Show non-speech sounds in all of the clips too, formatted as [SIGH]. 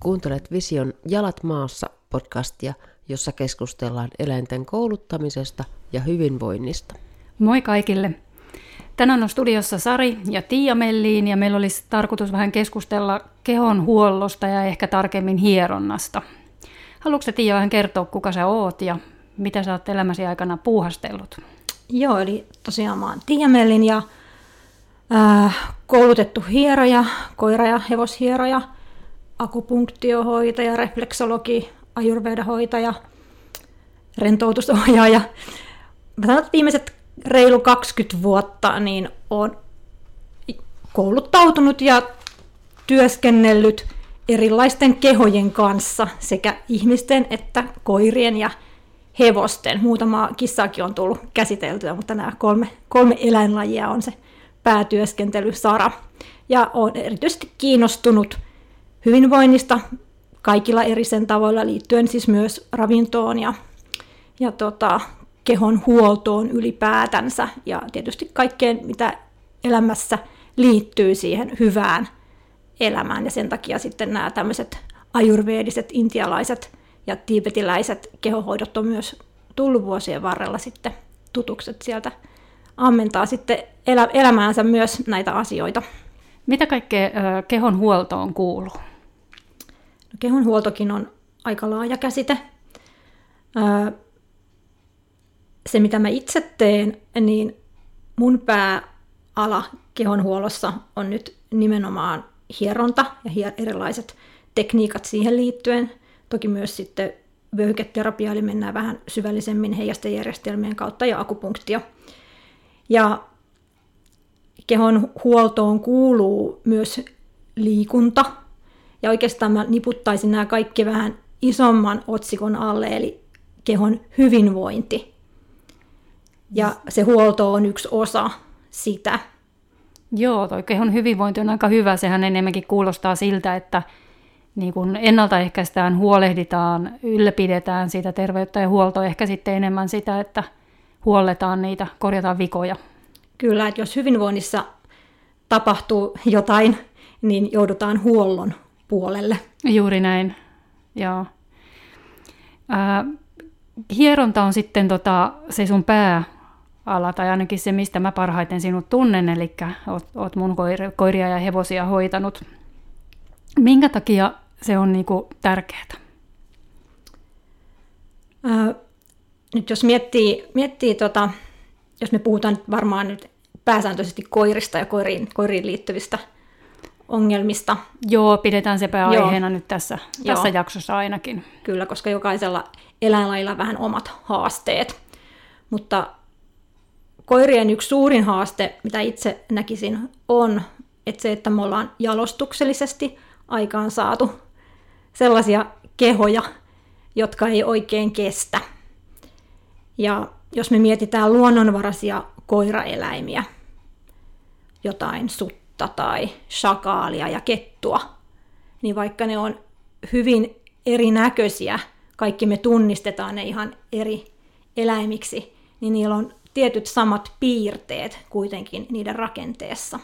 Kuuntelet Vision Jalat maassa podcastia, jossa keskustellaan eläinten kouluttamisesta ja hyvinvoinnista. Moi kaikille! Tänään on studiossa Sari ja Tiia Melliin ja meillä olisi tarkoitus vähän keskustella kehon huollosta ja ehkä tarkemmin hieronnasta. Haluatko Tiia vähän kertoa, kuka sä oot ja mitä sä oot elämäsi aikana puuhastellut? Joo, eli tosiaan mä oon Tiia Mellin ja koulutettu hieroja, koira- ja hevoshieroja, akupunktiohoitaja, refleksologi, ajurvedahoitaja, rentoutusohjaaja. Mä sanon, että viimeiset reilu 20 vuotta niin on kouluttautunut ja työskennellyt erilaisten kehojen kanssa sekä ihmisten että koirien ja hevosten. Muutama kissaakin on tullut käsiteltyä, mutta nämä kolme, kolme eläinlajia on se päätyöskentelysara. Ja olen erityisesti kiinnostunut hyvinvoinnista kaikilla eri sen tavoilla liittyen siis myös ravintoon ja, ja tota, kehon huoltoon ylipäätänsä ja tietysti kaikkeen, mitä elämässä liittyy siihen hyvään elämään. Ja sen takia sitten nämä tämmöiset ajurveediset, intialaiset ja tiibetiläiset kehohoidot on myös tullut vuosien varrella sitten tutukset sieltä ammentaa sitten elä, elämäänsä myös näitä asioita. Mitä kaikkea kehon huoltoon kuuluu? No, kehon huoltokin on aika laaja käsite. se, mitä mä itse teen, niin mun pääala kehonhuollossa on nyt nimenomaan hieronta ja erilaiset tekniikat siihen liittyen. Toki myös sitten vyöhyketerapia, eli mennään vähän syvällisemmin heijastejärjestelmien kautta ja akupunktio. Ja kehon huoltoon kuuluu myös liikunta. Ja oikeastaan mä niputtaisin nämä kaikki vähän isomman otsikon alle, eli kehon hyvinvointi. Ja se huolto on yksi osa sitä. Joo, tuo kehon hyvinvointi on aika hyvä. Sehän enemmänkin kuulostaa siltä, että niin kun ennaltaehkäistään, huolehditaan, ylläpidetään sitä terveyttä ja huoltoa, ehkä sitten enemmän sitä, että huolletaan niitä, korjataan vikoja. Kyllä, että jos hyvinvoinnissa tapahtuu jotain, niin joudutaan huollon puolelle. Juuri näin, joo. Ää, hieronta on sitten tota, se sun pääala, tai ainakin se, mistä mä parhaiten sinut tunnen, eli oot, oot mun koiria ja hevosia hoitanut. Minkä takia se on niinku tärkeää? Ää, nyt jos miettii, miettii tota, jos me puhutaan varmaan nyt pääsääntöisesti koirista ja koiriin, koiriin liittyvistä ongelmista. Joo, pidetään se pääaiheena Joo. nyt tässä, tässä Joo. jaksossa ainakin. Kyllä, koska jokaisella eläinlajilla vähän omat haasteet. Mutta koirien yksi suurin haaste, mitä itse näkisin, on että se, että me ollaan jalostuksellisesti aikaan saatu sellaisia kehoja, jotka ei oikein kestä. Ja jos me mietitään luonnonvaraisia koiraeläimiä, jotain sutta tai shakaalia ja kettua, niin vaikka ne on hyvin erinäköisiä, kaikki me tunnistetaan ne ihan eri eläimiksi, niin niillä on tietyt samat piirteet kuitenkin niiden rakenteessa.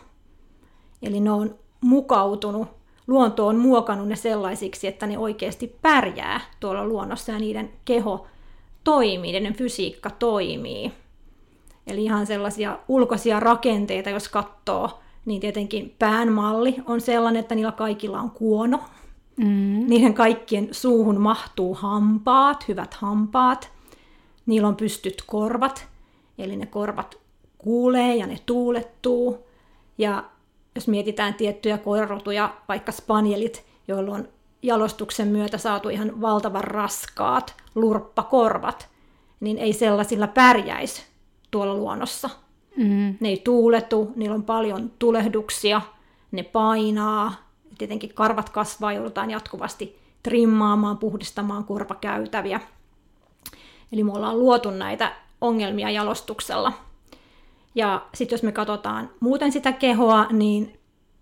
Eli ne on mukautunut, luonto on muokannut ne sellaisiksi, että ne oikeasti pärjää tuolla luonnossa ja niiden keho toimii, niiden fysiikka toimii. Eli ihan sellaisia ulkoisia rakenteita, jos katsoo, niin tietenkin pään malli on sellainen, että niillä kaikilla on kuono. Mm. Niiden kaikkien suuhun mahtuu hampaat, hyvät hampaat. Niillä on pystyt korvat, eli ne korvat kuulee ja ne tuulettuu. Ja jos mietitään tiettyjä koirarotuja, vaikka spanielit, joilla on jalostuksen myötä saatu ihan valtavan raskaat lurppakorvat, niin ei sellaisilla pärjäisi tuolla luonnossa. Mm. Ne ei tuuletu, niillä on paljon tulehduksia, ne painaa, tietenkin karvat kasvaa, joudutaan jatkuvasti trimmaamaan, puhdistamaan korvakäytäviä. Eli me ollaan luotu näitä ongelmia jalostuksella. Ja sitten jos me katsotaan muuten sitä kehoa, niin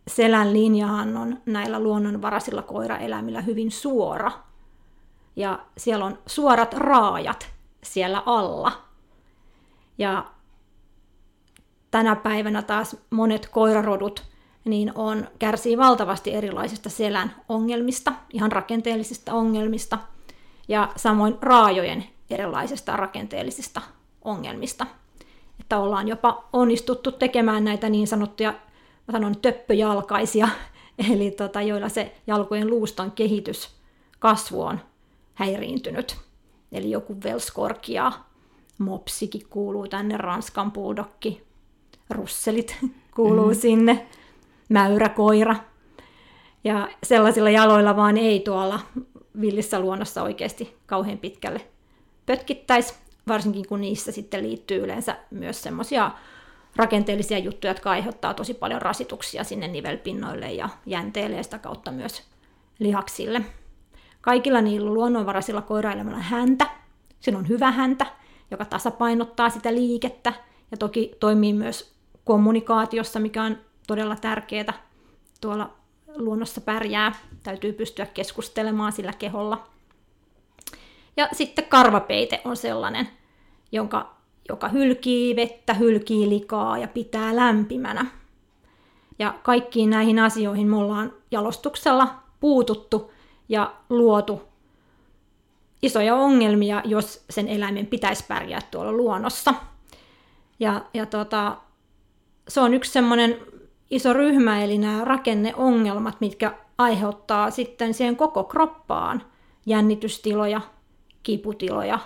selän linjahan on näillä luonnonvaraisilla koiraeläimillä hyvin suora. Ja siellä on suorat raajat siellä alla. Ja tänä päivänä taas monet koirarodut niin on, kärsii valtavasti erilaisista selän ongelmista, ihan rakenteellisista ongelmista, ja samoin raajojen erilaisista rakenteellisista ongelmista. Että ollaan jopa onnistuttu tekemään näitä niin sanottuja, mä sanon töppöjalkaisia, [LAUGHS] eli tota, joilla se jalkojen luuston kehitys, kasvu on häiriintynyt. Eli joku velskorkia, mopsikin kuuluu tänne, ranskan puldokki, russelit [LAUGHS] kuuluu mm. sinne, mäyräkoira. Ja sellaisilla jaloilla vaan ei tuolla villissä luonnossa oikeasti kauhean pitkälle pötkittäisi, varsinkin kun niissä sitten liittyy yleensä myös semmoisia rakenteellisia juttuja, jotka aiheuttaa tosi paljon rasituksia sinne nivelpinnoille ja jänteille ja sitä kautta myös lihaksille. Kaikilla niillä luonnonvaraisilla koirailla on häntä, siinä on hyvä häntä, joka tasapainottaa sitä liikettä ja toki toimii myös kommunikaatiossa, mikä on todella tärkeää tuolla luonnossa pärjää. Täytyy pystyä keskustelemaan sillä keholla. Ja sitten karvapeite on sellainen, jonka, joka hylkii vettä, hylkii likaa ja pitää lämpimänä. Ja kaikkiin näihin asioihin me ollaan jalostuksella puututtu ja luotu isoja ongelmia, jos sen eläimen pitäisi pärjää tuolla luonnossa. Ja, ja tota, se on yksi semmoinen iso ryhmä, eli nämä rakenneongelmat, mitkä aiheuttaa sitten siihen koko kroppaan jännitystiloja, kiputiloja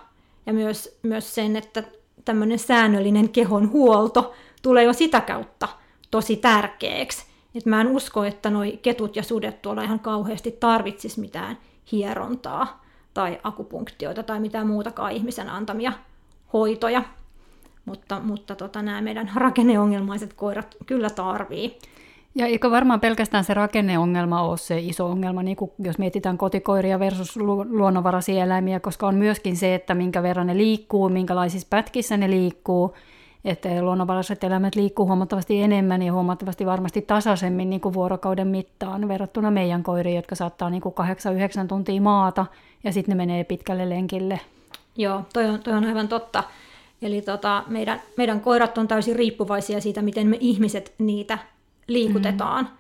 ja myös, myös sen, että tämmöinen säännöllinen kehon huolto tulee jo sitä kautta tosi tärkeäksi. Et mä en usko, että noi ketut ja sudet tuolla ihan kauheasti tarvitsis mitään hierontaa tai akupunktioita tai mitään muutakaan ihmisen antamia hoitoja. Mutta, mutta tota, nämä meidän rakenneongelmaiset koirat kyllä tarvii. Ja eikö varmaan pelkästään se rakenneongelma ole se iso ongelma, niin kuin jos mietitään kotikoiria versus luonnonvaraisia eläimiä, koska on myöskin se, että minkä verran ne liikkuu, minkälaisissa pätkissä ne liikkuu, että luonnonvaraiset eläimet liikkuu huomattavasti enemmän ja huomattavasti varmasti tasaisemmin niin kuin vuorokauden mittaan verrattuna meidän koiriin, jotka saattaa niin kuin 8-9 tuntia maata ja sitten ne menee pitkälle lenkille. Joo, toi on, toi on aivan totta. Eli tota, meidän, meidän koirat on täysin riippuvaisia siitä, miten me ihmiset niitä liikutetaan. Mm.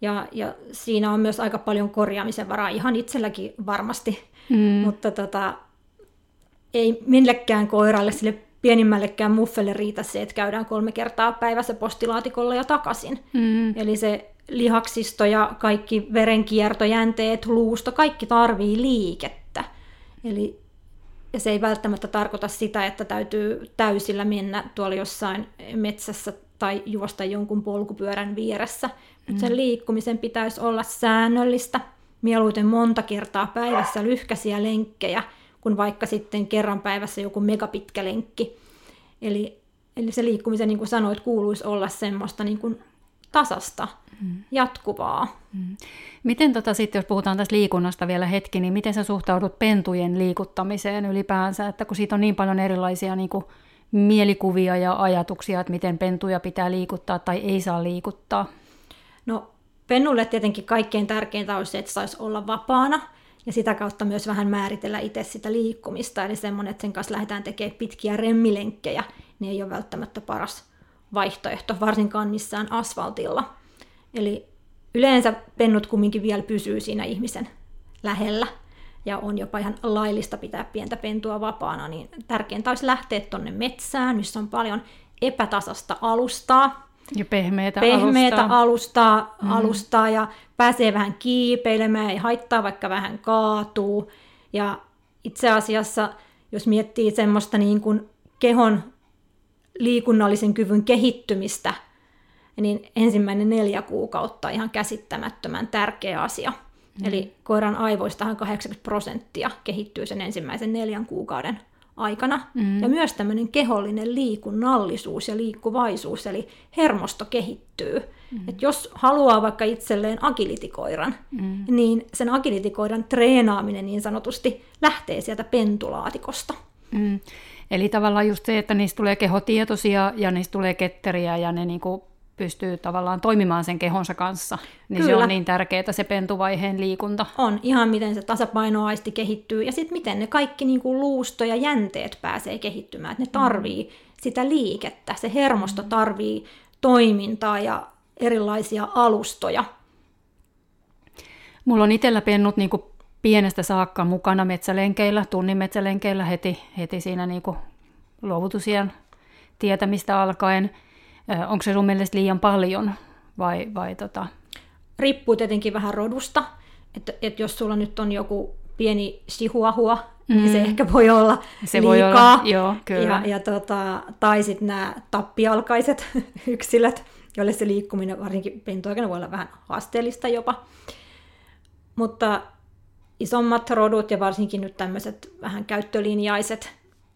Ja, ja siinä on myös aika paljon korjaamisen varaa, ihan itselläkin varmasti. Mm. Mutta tota, ei millekään koiralle, sille pienimmällekään muffelle riitä se, että käydään kolme kertaa päivässä postilaatikolla ja takaisin. Mm. Eli se lihaksisto ja kaikki verenkiertojänteet, luusto, kaikki tarvii liikettä. Eli ja se ei välttämättä tarkoita sitä, että täytyy täysillä mennä tuolla jossain metsässä tai juosta jonkun polkupyörän vieressä. Mm. sen liikkumisen pitäisi olla säännöllistä, mieluiten monta kertaa päivässä lyhkäisiä lenkkejä, kun vaikka sitten kerran päivässä joku megapitkä lenkki. Eli, eli se liikkumisen, niin kuin sanoit, kuuluisi olla semmoista niin kuin tasasta, mm. jatkuvaa. Mm. Miten tota, sitten, jos puhutaan tästä liikunnasta vielä hetki, niin miten sä suhtaudut pentujen liikuttamiseen ylipäänsä, että kun siitä on niin paljon erilaisia niin kuin mielikuvia ja ajatuksia, että miten pentuja pitää liikuttaa tai ei saa liikuttaa? No pennulle tietenkin kaikkein tärkeintä on se, että saisi olla vapaana ja sitä kautta myös vähän määritellä itse sitä liikkumista. Eli semmoinen, että sen kanssa lähdetään tekemään pitkiä remmilenkkejä, niin ei ole välttämättä paras vaihtoehto, varsinkaan missään asfaltilla. Eli yleensä pennut kumminkin vielä pysyy siinä ihmisen lähellä ja on jopa ihan laillista pitää pientä pentua vapaana, niin tärkeintä olisi lähteä tuonne metsään, missä on paljon epätasasta alustaa. Ja pehmeitä, pehmeitä alustaa. alustaa, mm. alustaa ja pääsee vähän kiipeilemään, ei haittaa vaikka vähän kaatuu. Ja itse asiassa, jos miettii semmoista niin kuin kehon liikunnallisen kyvyn kehittymistä, niin ensimmäinen neljä kuukautta ihan käsittämättömän tärkeä asia. Mm. Eli koiran aivoistahan 80 prosenttia kehittyy sen ensimmäisen neljän kuukauden aikana. Mm. Ja myös tämmöinen kehollinen liikunnallisuus ja liikkuvaisuus, eli hermosto kehittyy. Mm. Et jos haluaa vaikka itselleen agilitikoiran, mm. niin sen agilitikoiran treenaaminen niin sanotusti lähtee sieltä pentulaatikosta. Mm. Eli tavallaan just se, että niistä tulee kehotietoisia ja niistä tulee ketteriä ja ne niinku pystyy tavallaan toimimaan sen kehonsa kanssa, niin Kyllä. se on niin tärkeää se pentuvaiheen liikunta. On, ihan miten se tasapainoaisti kehittyy ja sitten miten ne kaikki niin kuin luusto ja jänteet pääsee kehittymään, että ne tarvii mm. sitä liikettä. Se hermosto tarvii toimintaa ja erilaisia alustoja. Mulla on itsellä pennut niin kuin pienestä saakka mukana metsälenkeillä, tunnin metsälenkeillä heti, heti siinä niin kuin luovutusien tietämistä alkaen. Onko se sun mielestä liian paljon vai, vai tota... Riippuu tietenkin vähän rodusta. Että, että jos sulla nyt on joku pieni sihuahua, mm. niin se ehkä voi olla se liikaa. Voi olla, joo, kyllä. Ja, ja tota, tai sitten nämä tappialkaiset [LAUGHS] yksilöt, joille se liikkuminen varsinkin pentuaikana voi olla vähän haasteellista jopa. Mutta isommat rodut ja varsinkin nyt tämmöiset vähän käyttölinjaiset,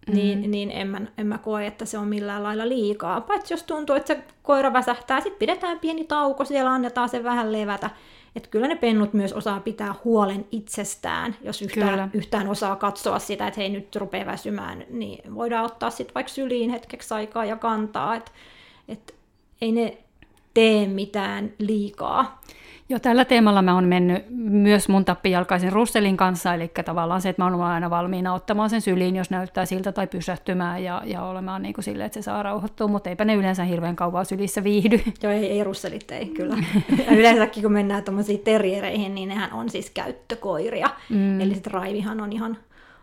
mm. niin, niin en, mä, en mä koe, että se on millään lailla liikaa. Paitsi jos tuntuu, että se koira väsähtää, sitten pidetään pieni tauko, siellä annetaan sen vähän levätä. Että kyllä ne pennut myös osaa pitää huolen itsestään, jos yhtään, yhtään osaa katsoa sitä, että hei nyt rupeaa väsymään, niin voidaan ottaa sitten vaikka syliin hetkeksi aikaa ja kantaa, että et ei ne tee mitään liikaa. Joo, tällä teemalla mä oon mennyt myös mun tappijalkaisen Russelin kanssa, eli tavallaan se, että mä oon aina valmiina ottamaan sen syliin, jos näyttää siltä, tai pysähtymään ja, ja olemaan niin kuin silleen, että se saa rauhoittua, mutta eipä ne yleensä hirveän kauan sylissä viihdy. Joo, ei, ei Russelit ei kyllä. [LAUGHS] Ja yleensäkin kun mennään tuommoisiin terriereihin, niin nehän on siis käyttökoiria, mm. eli se raivihan on ihan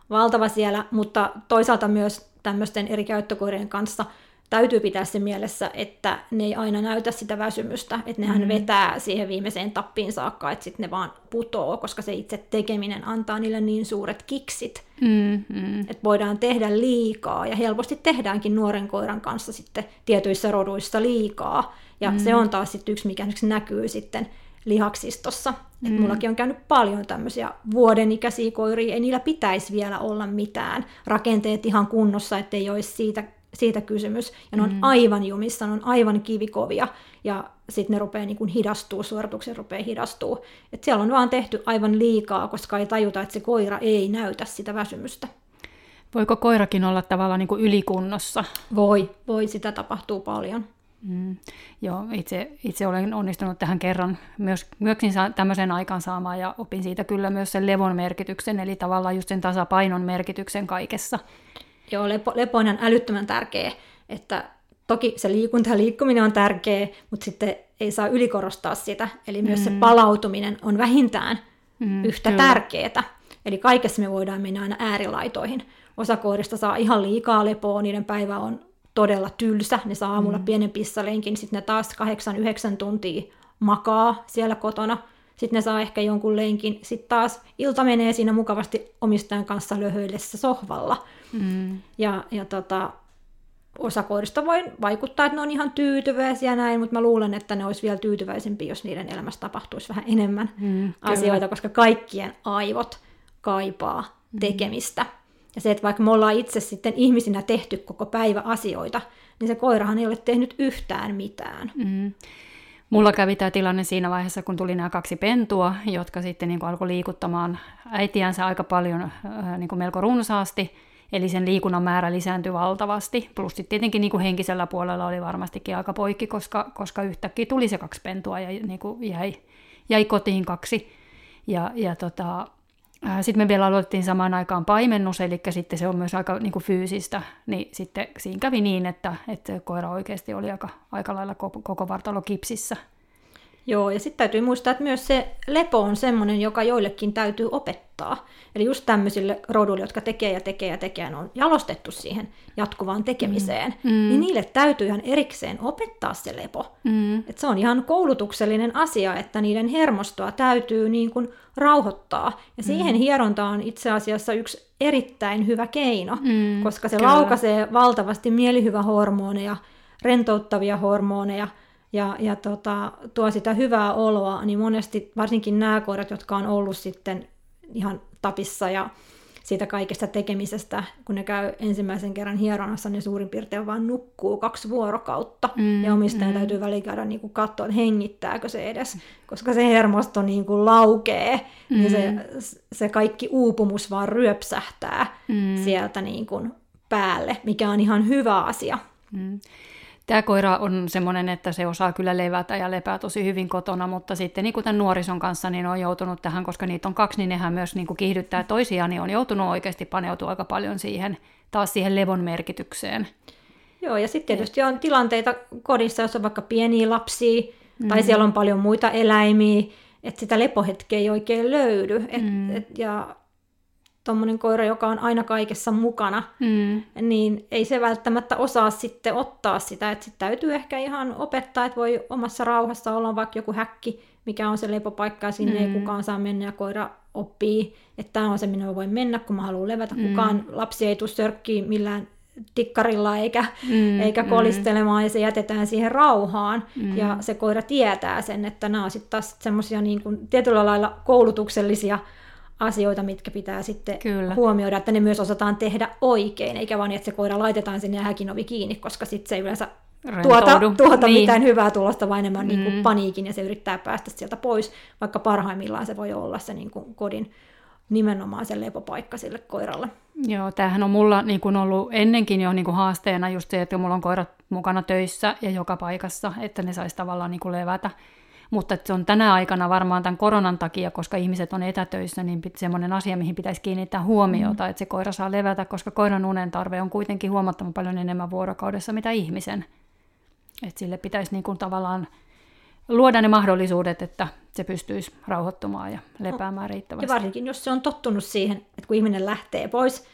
valtava siellä, mutta toisaalta myös tämmöisten eri käyttökoirien kanssa – täytyy pitää se mielessä, että ne ei aina näytä sitä väsymystä, että nehän mm. vetää siihen viimeiseen tappiin saakka, että sitten ne vaan putoo, koska se itse tekeminen antaa niille niin suuret kiksit, mm, mm. että voidaan tehdä liikaa, ja helposti tehdäänkin nuoren koiran kanssa sitten tietyissä roduissa liikaa, ja mm. se on taas sitten yksi, mikä näkyy sitten lihaksistossa. Mm. Et mullakin on käynyt paljon tämmöisiä vuodenikäisiä koiria, ei niillä pitäisi vielä olla mitään rakenteet ihan kunnossa, ettei olisi siitä siitä kysymys. Ja ne on mm. aivan jumissa, ne on aivan kivikovia. Ja sitten ne rupeaa niin kuin hidastuu, suoritukset rupeaa hidastuu. Et siellä on vaan tehty aivan liikaa, koska ei tajuta, että se koira ei näytä sitä väsymystä. Voiko koirakin olla tavallaan niin kuin ylikunnossa? Voi, voi, sitä tapahtuu paljon. Mm. Joo, itse, itse olen onnistunut tähän kerran myös, myöskin tämmöisen aikaansaamaan ja opin siitä kyllä myös sen levon merkityksen, eli tavallaan just sen tasapainon merkityksen kaikessa. Joo, lepo, lepo on älyttömän tärkeä, että toki se liikunta ja liikkuminen on tärkeä, mutta sitten ei saa ylikorostaa sitä. Eli myös mm. se palautuminen on vähintään mm, yhtä kyllä. tärkeää. Eli kaikessa me voidaan mennä aina äärilaitoihin. Osa koirista saa ihan liikaa lepoa, niiden päivä on todella tylsä, ne saa aamulla mm. pienen pissalenkin, sitten ne taas 8-9 tuntia makaa siellä kotona, sitten ne saa ehkä jonkun lenkin, sitten taas ilta menee siinä mukavasti omistajan kanssa löhöillessä sohvalla. Mm. Ja, ja tota, osa koirista voi vaikuttaa, että ne on ihan tyytyväisiä näin, mutta mä luulen, että ne olisi vielä tyytyväisempiä, jos niiden elämässä tapahtuisi vähän enemmän mm, asioita, koska kaikkien aivot kaipaa mm. tekemistä. Ja se, että vaikka me ollaan itse sitten ihmisinä tehty koko päivä asioita, niin se koirahan ei ole tehnyt yhtään mitään. Mm. Mulla kävi tämä tilanne siinä vaiheessa, kun tuli nämä kaksi pentua, jotka sitten niin kuin alkoi liikuttamaan äitiänsä aika paljon, äh, niin kuin melko runsaasti, eli sen liikunnan määrä lisääntyi valtavasti. Plus sitten tietenkin niin kuin henkisellä puolella oli varmastikin aika poikki, koska, koska yhtäkkiä tuli se kaksi pentua ja niin kuin jäi, jäi kotiin kaksi. Ja, ja tota, sitten me vielä aloitettiin samaan aikaan paimennus, eli sitten se on myös aika niin kuin fyysistä, niin sitten siinä kävi niin, että, että koira oikeasti oli aika, aika lailla koko, vartalo kipsissä. Joo, ja sitten täytyy muistaa, että myös se lepo on semmoinen, joka joillekin täytyy opettaa. Eli just tämmöisille roduille, jotka tekee ja tekee ja tekee, on jalostettu siihen jatkuvaan tekemiseen, mm. Mm. niin niille täytyy ihan erikseen opettaa se lepo. Mm. Et se on ihan koulutuksellinen asia, että niiden hermostoa täytyy niin kuin rauhoittaa. Ja siihen mm. hieronta on itse asiassa yksi erittäin hyvä keino, mm, koska se kyllä. laukaisee valtavasti mielihyvähormoneja, rentouttavia hormoneja, ja, ja tota, tuo sitä hyvää oloa, niin monesti varsinkin nämä koirat, jotka on ollut sitten ihan tapissa ja siitä kaikesta tekemisestä, kun ne käy ensimmäisen kerran hieronassa, niin suurin piirtein vaan nukkuu kaksi vuorokautta. Mm, ja omistajan mm. täytyy väliin käydä niin kuin katsoa, että hengittääkö se edes, koska se hermosto niin kuin laukee, mm. niin se, se kaikki uupumus vaan ryöpsähtää mm. sieltä niin kuin päälle, mikä on ihan hyvä asia. Mm. Tämä koira on semmoinen, että se osaa kyllä levätä ja lepää tosi hyvin kotona, mutta sitten niin kuin tämän nuorison kanssa niin on joutunut tähän, koska niitä on kaksi, niin nehän myös niin kuin kiihdyttää toisiaan, niin on joutunut oikeasti paneutua aika paljon siihen, taas siihen levon merkitykseen. Joo, ja sitten tietysti on tilanteita kodissa, jos on vaikka pieniä lapsia, mm. tai siellä on paljon muita eläimiä, että sitä lepohetkeä ei oikein löydy. Et, mm. et, ja tuommoinen koira, joka on aina kaikessa mukana, mm. niin ei se välttämättä osaa sitten ottaa sitä. Että sitten täytyy ehkä ihan opettaa, että voi omassa rauhassa olla vaikka joku häkki, mikä on se lepopaikka, ja sinne mm. ei kukaan saa mennä, ja koira oppii, että tämä on se, minne voi mennä, kun mä haluan levätä. Mm. Kukaan lapsi ei tule sörkkiin millään tikkarilla eikä, mm, eikä mm. kolistelemaan, mm. ja se jätetään siihen rauhaan, mm. ja se koira tietää sen, että nämä on sitten taas semmoisia niin kuin, tietyllä lailla koulutuksellisia asioita, mitkä pitää sitten Kyllä. huomioida, että ne myös osataan tehdä oikein, eikä vaan, että se koira laitetaan sinne ja häkin ovi kiinni, koska sitten se ei yleensä tuota, tuota niin. mitään hyvää tulosta, vaan enemmän mm. niin kuin paniikin, ja se yrittää päästä sieltä pois, vaikka parhaimmillaan se voi olla se niin kuin kodin nimenomaan se lepopaikka sille koiralle. Joo, tämähän on mulla niin kuin ollut ennenkin jo niin kuin haasteena just se, että mulla on koirat mukana töissä ja joka paikassa, että ne saisi tavallaan niin kuin levätä. Mutta se on tänä aikana varmaan tämän koronan takia, koska ihmiset on etätöissä, niin semmoinen asia, mihin pitäisi kiinnittää huomiota, mm. että se koira saa levätä, koska koiran unen tarve on kuitenkin huomattavan paljon enemmän vuorokaudessa mitä ihmisen. Että sille pitäisi niin kuin tavallaan luoda ne mahdollisuudet, että se pystyisi rauhoittumaan ja lepäämään riittävästi. Ja varsinkin, jos se on tottunut siihen, että kun ihminen lähtee pois,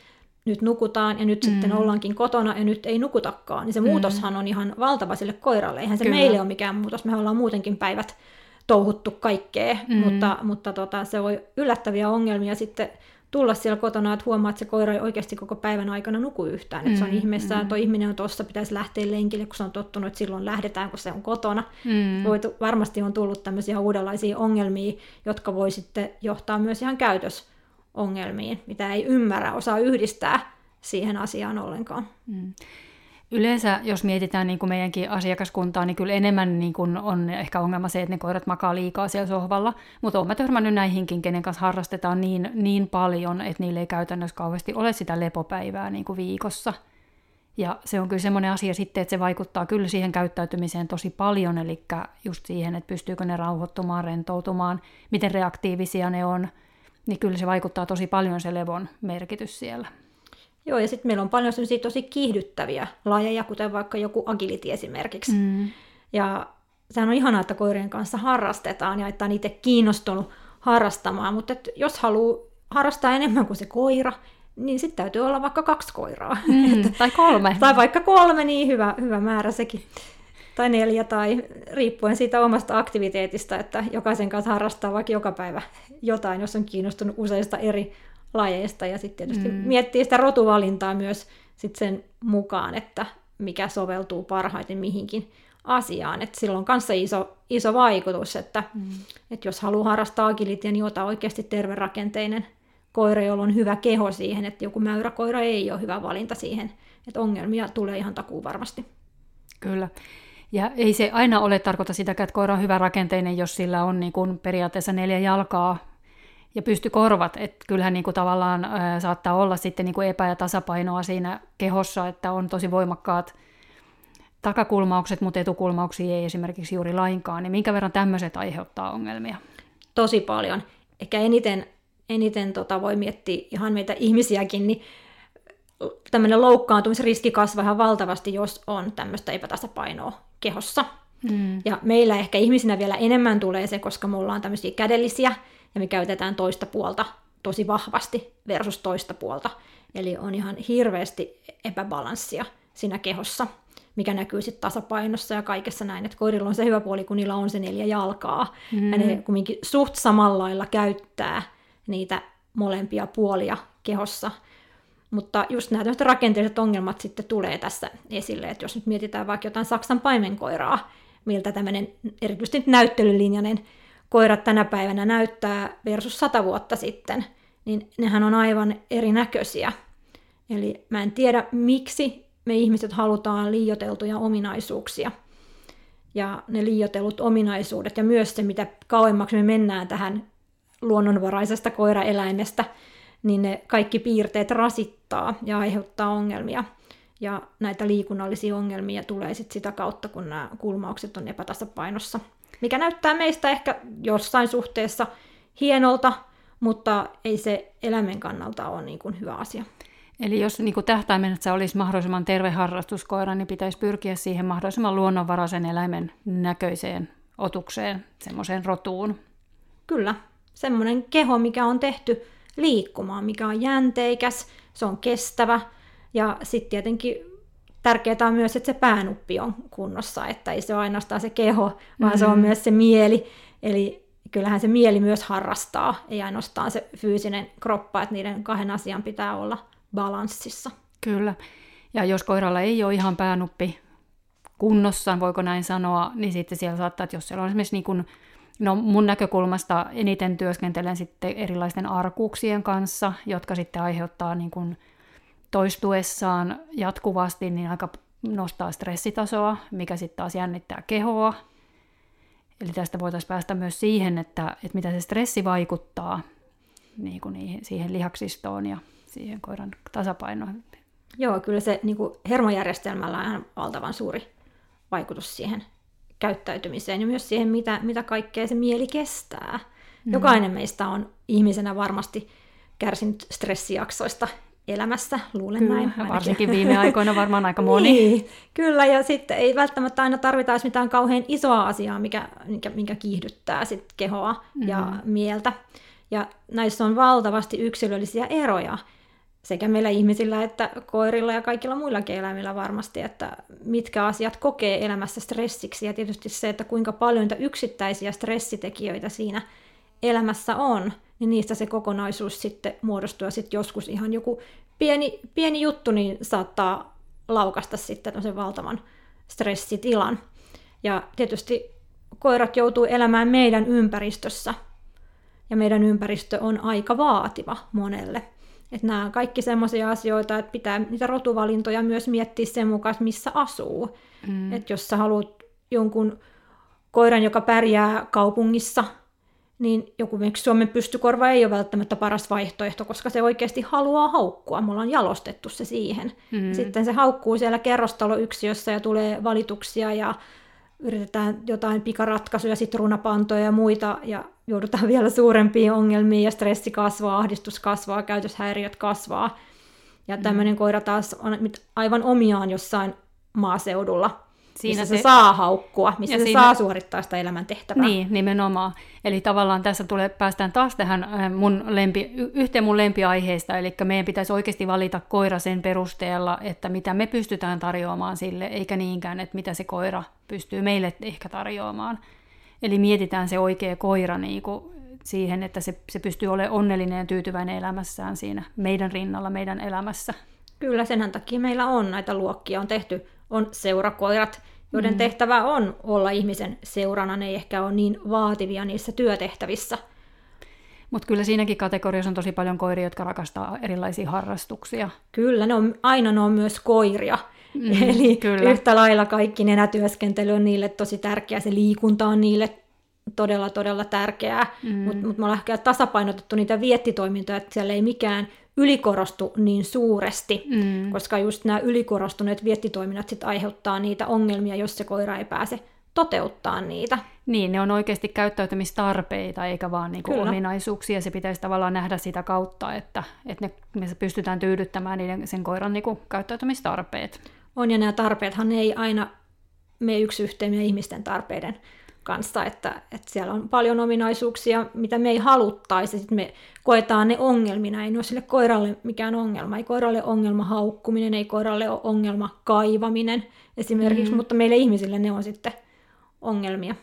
nyt nukutaan ja nyt mm. sitten ollaankin kotona ja nyt ei nukutakaan, niin se mm. muutoshan on ihan valtava sille koiralle. Eihän se Kyllä. meille ole mikään muutos, me ollaan muutenkin päivät touhuttu kaikkea, mm. mutta, mutta tota, se voi yllättäviä ongelmia sitten tulla siellä kotona, että huomaa, että se koira ei oikeasti koko päivän aikana nuku yhtään. Mm, että se on mm, ihmeessä, mm. tuo ihminen on tuossa, pitäisi lähteä lenkille, kun se on tottunut, että silloin lähdetään, kun se on kotona. Mm. Voitu, varmasti on tullut tämmöisiä uudenlaisia ongelmia, jotka voi sitten johtaa myös ihan käytösongelmiin, mitä ei ymmärrä, osaa yhdistää siihen asiaan ollenkaan. Mm. Yleensä, jos mietitään niin kuin meidänkin asiakaskuntaa, niin kyllä enemmän niin kuin on ehkä ongelma se, että ne koirat makaa liikaa siellä sohvalla. Mutta olen törmännyt näihinkin, kenen kanssa harrastetaan niin, niin paljon, että niille ei käytännössä kauheasti ole sitä lepopäivää niin kuin viikossa. Ja se on kyllä semmoinen asia sitten, että se vaikuttaa kyllä siihen käyttäytymiseen tosi paljon, eli just siihen, että pystyykö ne rauhoittumaan, rentoutumaan, miten reaktiivisia ne on, niin kyllä se vaikuttaa tosi paljon se levon merkitys siellä. Joo, ja sitten meillä on paljon sellaisia tosi kiihdyttäviä lajeja, kuten vaikka joku agility esimerkiksi. Mm. Ja sehän on ihanaa, että koirien kanssa harrastetaan ja että on itse kiinnostunut harrastamaan, mutta et jos haluaa harrastaa enemmän kuin se koira, niin sitten täytyy olla vaikka kaksi koiraa. Mm, [LAUGHS] tai kolme. tai vaikka kolme, niin hyvä, hyvä määrä sekin. Tai neljä, tai riippuen siitä omasta aktiviteetista, että jokaisen kanssa harrastaa vaikka joka päivä jotain, jos on kiinnostunut useista eri lajeista ja sitten tietysti mm. miettii sitä rotuvalintaa myös sit sen mukaan, että mikä soveltuu parhaiten mihinkin asiaan. Et sillä on kanssa iso, iso vaikutus, että mm. et jos haluaa harrastaa agilitia, niin ota oikeasti terverakenteinen koira, jolla on hyvä keho siihen, että joku mäyräkoira ei ole hyvä valinta siihen, että ongelmia tulee ihan takuu varmasti. Kyllä. Ja ei se aina ole tarkoita sitä, että koira on hyvä rakenteinen, jos sillä on niin kuin periaatteessa neljä jalkaa ja pysty korvat, että kyllähän niin kuin tavallaan ää, saattaa olla sitten niin kuin epä- ja tasapainoa siinä kehossa, että on tosi voimakkaat takakulmaukset, mutta etukulmauksia ei esimerkiksi juuri lainkaan, niin minkä verran tämmöiset aiheuttaa ongelmia? Tosi paljon. Ehkä eniten, eniten tota voi miettiä ihan meitä ihmisiäkin, niin tämmöinen loukkaantumisriski kasvaa ihan valtavasti, jos on tämmöistä epätasapainoa kehossa. Mm. Ja meillä ehkä ihmisinä vielä enemmän tulee se, koska me ollaan tämmöisiä kädellisiä, ja me käytetään toista puolta tosi vahvasti versus toista puolta. Eli on ihan hirveästi epäbalanssia siinä kehossa, mikä näkyy sitten tasapainossa ja kaikessa näin. Että koirilla on se hyvä puoli, kun niillä on se neljä jalkaa. Mm. Ja ne kumminkin suht samalla lailla käyttää niitä molempia puolia kehossa. Mutta just nämä rakenteelliset ongelmat sitten tulee tässä esille, että jos nyt mietitään vaikka jotain Saksan paimenkoiraa, miltä tämmöinen erityisesti näyttelylinjainen koirat tänä päivänä näyttää versus sata vuotta sitten, niin nehän on aivan erinäköisiä. Eli mä en tiedä, miksi me ihmiset halutaan liioteltuja ominaisuuksia. Ja ne liiotellut ominaisuudet ja myös se, mitä kauemmaksi me mennään tähän luonnonvaraisesta koiraeläimestä, niin ne kaikki piirteet rasittaa ja aiheuttaa ongelmia. Ja näitä liikunnallisia ongelmia tulee sit sitä kautta, kun nämä kulmaukset on epätasapainossa mikä näyttää meistä ehkä jossain suhteessa hienolta, mutta ei se eläimen kannalta ole niin kuin hyvä asia. Eli jos niin tähtäimenä olisi mahdollisimman terve harrastuskoira, niin pitäisi pyrkiä siihen mahdollisimman luonnonvaraisen eläimen näköiseen otukseen, semmoiseen rotuun. Kyllä, semmoinen keho, mikä on tehty liikkumaan, mikä on jänteikäs, se on kestävä ja sitten tietenkin tärkeää on myös, että se päänuppi on kunnossa, että ei se ole ainoastaan se keho, vaan mm-hmm. se on mm-hmm. myös se mieli. Eli kyllähän se mieli myös harrastaa, ei ainoastaan se fyysinen kroppa, että niiden kahden asian pitää olla balanssissa. Kyllä. Ja jos koiralla ei ole ihan päänuppi kunnossa, voiko näin sanoa, niin sitten siellä saattaa, että jos siellä on esimerkiksi niin kuin, no mun näkökulmasta eniten työskentelen sitten erilaisten arkuuksien kanssa, jotka sitten aiheuttaa niin kuin toistuessaan jatkuvasti, niin aika nostaa stressitasoa, mikä sitten taas jännittää kehoa. Eli tästä voitaisiin päästä myös siihen, että, että mitä se stressi vaikuttaa niin kuin niihin, siihen lihaksistoon ja siihen koiran tasapainoon. Joo, kyllä se niin kuin hermojärjestelmällä on valtavan suuri vaikutus siihen käyttäytymiseen ja myös siihen, mitä, mitä kaikkea se mieli kestää. Mm. Jokainen meistä on ihmisenä varmasti kärsinyt stressijaksoista elämässä, luulen kyllä, näin. Ainakin. Varsinkin viime aikoina varmaan aika moni. [LAUGHS] niin, kyllä, ja sitten ei välttämättä aina tarvita mitään kauhean isoa asiaa, mikä, mikä, mikä kiihdyttää sit kehoa mm-hmm. ja mieltä. Ja näissä on valtavasti yksilöllisiä eroja sekä meillä ihmisillä että koirilla ja kaikilla muillakin eläimillä varmasti, että mitkä asiat kokee elämässä stressiksi ja tietysti se, että kuinka paljon niitä yksittäisiä stressitekijöitä siinä elämässä on, niin niistä se kokonaisuus sitten muodostuu ja sitten joskus ihan joku pieni, pieni juttu niin saattaa laukasta sitten tämmöisen valtavan stressitilan. Ja tietysti koirat joutuu elämään meidän ympäristössä ja meidän ympäristö on aika vaativa monelle. Että nämä on kaikki semmoisia asioita, että pitää niitä rotuvalintoja myös miettiä sen mukaan, missä asuu. Mm. Että jos sä haluat jonkun koiran, joka pärjää kaupungissa, niin joku Suomen pystykorva ei ole välttämättä paras vaihtoehto, koska se oikeasti haluaa haukkua. Me ollaan jalostettu se siihen. Mm. Sitten se haukkuu siellä kerrostaloyksiössä ja tulee valituksia ja yritetään jotain pikaratkaisuja, sitruunapantoja ja muita, ja joudutaan vielä suurempiin ongelmiin, ja stressi kasvaa, ahdistus kasvaa, käytöshäiriöt kasvaa. Ja tämmöinen mm. koira taas on aivan omiaan jossain maaseudulla, Siinä missä se, se saa haukkua, missä se siinä, saa suorittaa sitä elämäntehtävää. Niin, nimenomaan. Eli tavallaan tässä tulee, päästään taas tähän äh, mun lempi, yhteen mun lempiaiheista, eli meidän pitäisi oikeasti valita koira sen perusteella, että mitä me pystytään tarjoamaan sille, eikä niinkään, että mitä se koira pystyy meille ehkä tarjoamaan. Eli mietitään se oikea koira niin kuin siihen, että se, se pystyy olemaan onnellinen ja tyytyväinen elämässään siinä meidän rinnalla, meidän elämässä. Kyllä, sen takia meillä on näitä luokkia. On tehty on seurakoirat, joiden mm. tehtävä on olla ihmisen seurana. Ne ei ehkä ole niin vaativia niissä työtehtävissä. Mutta kyllä siinäkin kategoriassa on tosi paljon koiria, jotka rakastaa erilaisia harrastuksia. Kyllä, ne on, aina ne on myös koiria. Mm, [LAUGHS] Eli kyllä. yhtä lailla kaikki nenätyöskentely on niille tosi tärkeää, se liikunta on niille todella, todella tärkeää, mm. mutta mut me ollaan ehkä tasapainotettu niitä viettitoimintoja, että siellä ei mikään ylikorostu niin suuresti, mm. koska just nämä ylikorostuneet viettitoiminnat sit aiheuttaa niitä ongelmia, jos se koira ei pääse toteuttaa niitä. Niin, ne on oikeasti käyttäytymistarpeita eikä vaan niinku ominaisuuksia. Se pitäisi tavallaan nähdä sitä kautta, että, että ne, me pystytään tyydyttämään niiden, sen koiran niinku käyttäytymistarpeet. On, ja nämä tarpeethan ei aina mene yksi yhteen ihmisten tarpeiden kanssa, että, että siellä on paljon ominaisuuksia, mitä me ei haluttaisi, sitten me koetaan ne ongelmina, ei ne ole sille koiralle mikään ongelma, ei koiralle ongelma haukkuminen, ei koiralle ole ongelma kaivaminen esimerkiksi, mm. mutta meille ihmisille ne on sitten ongelmia.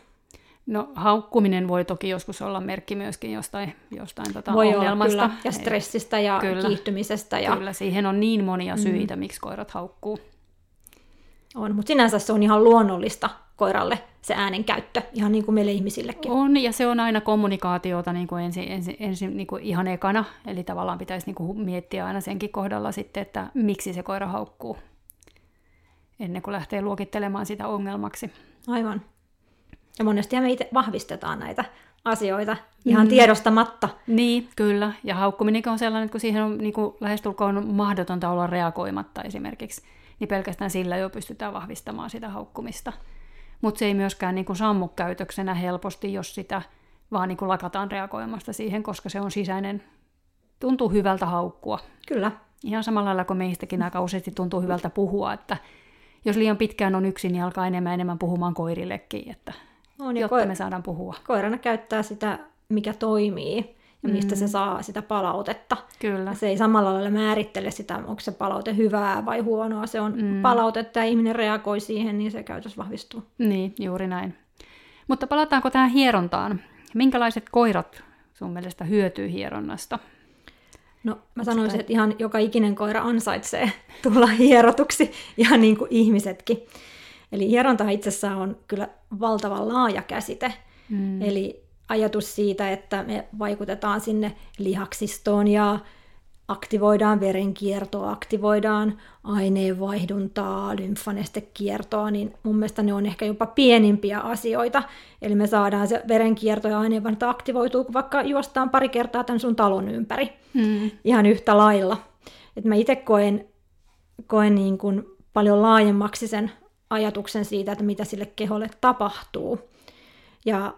No haukkuminen voi toki joskus olla merkki myöskin jostain, jostain tota voi ongelmasta. Olla, kyllä. Ja stressistä ja kyllä. kiihtymisestä. Ja... Kyllä, siihen on niin monia syitä, mm. miksi koirat haukkuu. On, mutta sinänsä se on ihan luonnollista koiralle se äänen käyttö, ihan niin kuin meille ihmisillekin. On, ja se on aina kommunikaatiota niin kuin ensin, ensin, ensin niin kuin ihan ekana, eli tavallaan pitäisi niin kuin miettiä aina senkin kohdalla sitten, että miksi se koira haukkuu, ennen kuin lähtee luokittelemaan sitä ongelmaksi. Aivan. Ja monesti me itse vahvistetaan näitä asioita ihan mm. tiedostamatta. Niin, kyllä. Ja haukkuminen on sellainen, että kun siihen on niin kuin lähestulkoon mahdotonta olla reagoimatta esimerkiksi, niin pelkästään sillä jo pystytään vahvistamaan sitä haukkumista mutta se ei myöskään niin kuin sammu käytöksenä helposti, jos sitä vaan niin kuin lakataan reagoimasta siihen, koska se on sisäinen, tuntuu hyvältä haukkua. Kyllä, Ihan samalla lailla kuin meistäkin aika useasti tuntuu hyvältä puhua, että jos liian pitkään on yksin, niin alkaa enemmän enemmän puhumaan koirillekin, että on, jotta koira, me saadaan puhua. Koirana käyttää sitä, mikä toimii ja mistä mm. se saa sitä palautetta. Kyllä. Se ei samalla lailla määrittele sitä, onko se palaute hyvää vai huonoa. Se on mm. palautetta ja ihminen reagoi siihen, niin se käytös vahvistuu. Niin, juuri näin. Mutta palataanko tähän hierontaan? Minkälaiset koirat sun mielestä hyötyy hieronnasta? No mä sanoisin, että ihan joka ikinen koira ansaitsee [LAUGHS] tulla hierotuksi, ihan niin kuin ihmisetkin. Eli hieronta itsessään on kyllä valtavan laaja käsite. Mm. Eli ajatus siitä, että me vaikutetaan sinne lihaksistoon ja aktivoidaan verenkiertoa, aktivoidaan aineenvaihduntaa, lymfanestekiertoa, niin mun mielestä ne on ehkä jopa pienimpiä asioita. Eli me saadaan se verenkierto ja aineenvaihdunta aktivoituu, kun vaikka juostaan pari kertaa tämän sun talon ympäri. Hmm. Ihan yhtä lailla. Et mä itse koen, koen niin kuin paljon laajemmaksi sen ajatuksen siitä, että mitä sille keholle tapahtuu. Ja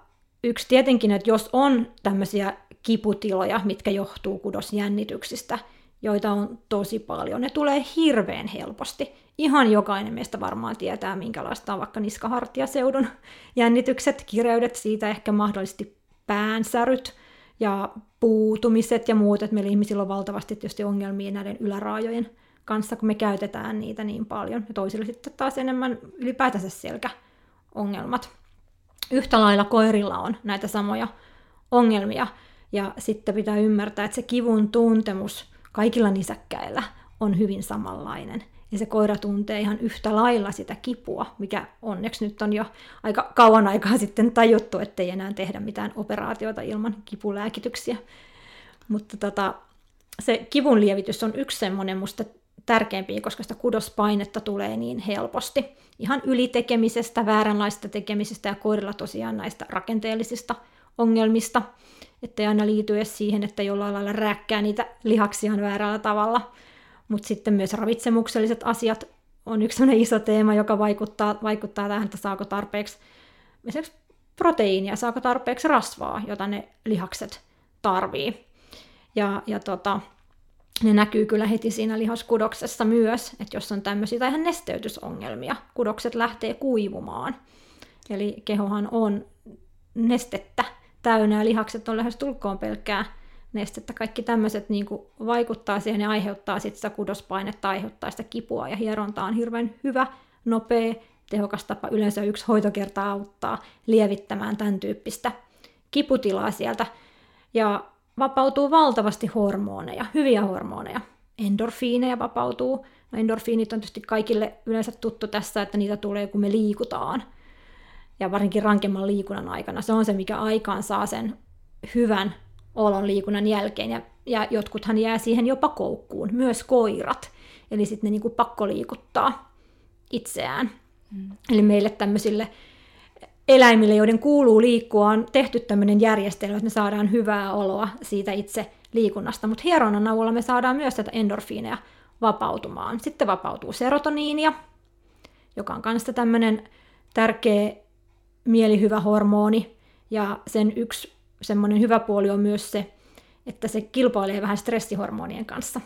yksi tietenkin, että jos on tämmöisiä kiputiloja, mitkä johtuu kudosjännityksistä, joita on tosi paljon. Ne tulee hirveän helposti. Ihan jokainen meistä varmaan tietää, minkälaista on vaikka niskahartiaseudun [LAUGHS] jännitykset, kireydet, siitä ehkä mahdollisesti päänsäryt ja puutumiset ja muut, että meillä ihmisillä on valtavasti tietysti ongelmia näiden yläraajojen kanssa, kun me käytetään niitä niin paljon. Ja toisilla sitten taas enemmän ylipäätänsä selkäongelmat. Yhtä lailla koirilla on näitä samoja ongelmia. Ja sitten pitää ymmärtää, että se kivun tuntemus kaikilla nisäkkäillä on hyvin samanlainen. Ja se koira tuntee ihan yhtä lailla sitä kipua, mikä onneksi nyt on jo aika kauan aikaa sitten tajuttu, ettei enää tehdä mitään operaatioita ilman kipulääkityksiä. Mutta tota, se kivun lievitys on yksi semmoinen musta tärkeämpiä, koska sitä kudospainetta tulee niin helposti. Ihan ylitekemisestä, vääränlaista tekemisestä ja koirilla tosiaan näistä rakenteellisista ongelmista ettei aina liity edes siihen, että jollain lailla rääkkää niitä lihaksiaan väärällä tavalla. Mutta sitten myös ravitsemukselliset asiat on yksi iso teema, joka vaikuttaa, vaikuttaa tähän, että saako tarpeeksi esimerkiksi proteiinia, saako tarpeeksi rasvaa, jota ne lihakset tarvii. Ja, ja tota, ne näkyy kyllä heti siinä lihaskudoksessa myös, että jos on tämmöisiä tai ihan nesteytysongelmia, kudokset lähtee kuivumaan. Eli kehohan on nestettä täynnä lihakset on lähes tulkoon pelkkää nestettä. Kaikki tämmöiset niin vaikuttaa siihen ja aiheuttaa sitten sitä kudospainetta, aiheuttaa sitä kipua ja hieronta on hirveän hyvä, nopea, tehokas tapa. Yleensä yksi hoitokerta auttaa lievittämään tämän tyyppistä kiputilaa sieltä. Ja vapautuu valtavasti hormoneja, hyviä hormoneja. Endorfiineja vapautuu. No endorfiinit on tietysti kaikille yleensä tuttu tässä, että niitä tulee kun me liikutaan – ja varsinkin rankemman liikunnan aikana. Se on se, mikä aikaan saa sen hyvän olon liikunnan jälkeen, ja, ja jotkuthan jää siihen jopa koukkuun, myös koirat. Eli sitten ne niin kuin pakko liikuttaa itseään. Mm. Eli meille tämmöisille eläimille, joiden kuuluu liikkua, on tehty tämmöinen järjestelmä, että me saadaan hyvää oloa siitä itse liikunnasta. Mutta hieronnan avulla me saadaan myös tätä endorfiineja vapautumaan. Sitten vapautuu serotoniinia, joka on kanssa tämmöinen tärkeä mielihyvä hormoni, ja sen yksi semmoinen hyvä puoli on myös se, että se kilpailee vähän stressihormonien kanssa.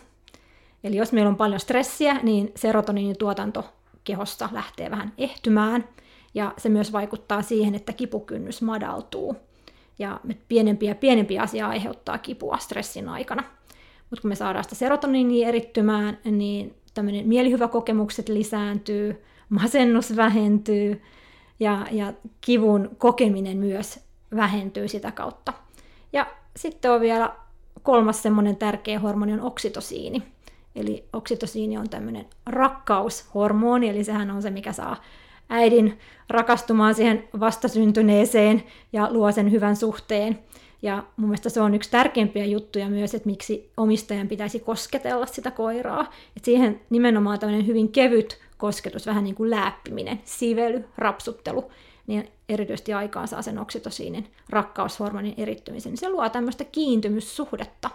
Eli jos meillä on paljon stressiä, niin serotoniinin tuotanto kehossa lähtee vähän ehtymään, ja se myös vaikuttaa siihen, että kipukynnys madaltuu. Ja pienempiä ja pienempiä asiaa aiheuttaa kipua stressin aikana. Mutta kun me saadaan sitä serotoniinia erittymään, niin tämmöinen mielihyväkokemukset lisääntyy, masennus vähentyy, ja, ja kivun kokeminen myös vähentyy sitä kautta. Ja sitten on vielä kolmas semmoinen tärkeä hormoni on oksitosiini. Eli oksitosiini on tämmöinen rakkaushormoni, eli sehän on se, mikä saa äidin rakastumaan siihen vastasyntyneeseen ja luo sen hyvän suhteen. Ja mun mielestä se on yksi tärkeimpiä juttuja myös, että miksi omistajan pitäisi kosketella sitä koiraa. Et siihen nimenomaan tämmöinen hyvin kevyt kosketus, vähän niin kuin lääppiminen, sively, rapsuttelu, niin erityisesti aikaan saa sen oksitosiinin rakkaushormonin erittymisen. Se luo tämmöistä kiintymyssuhdetta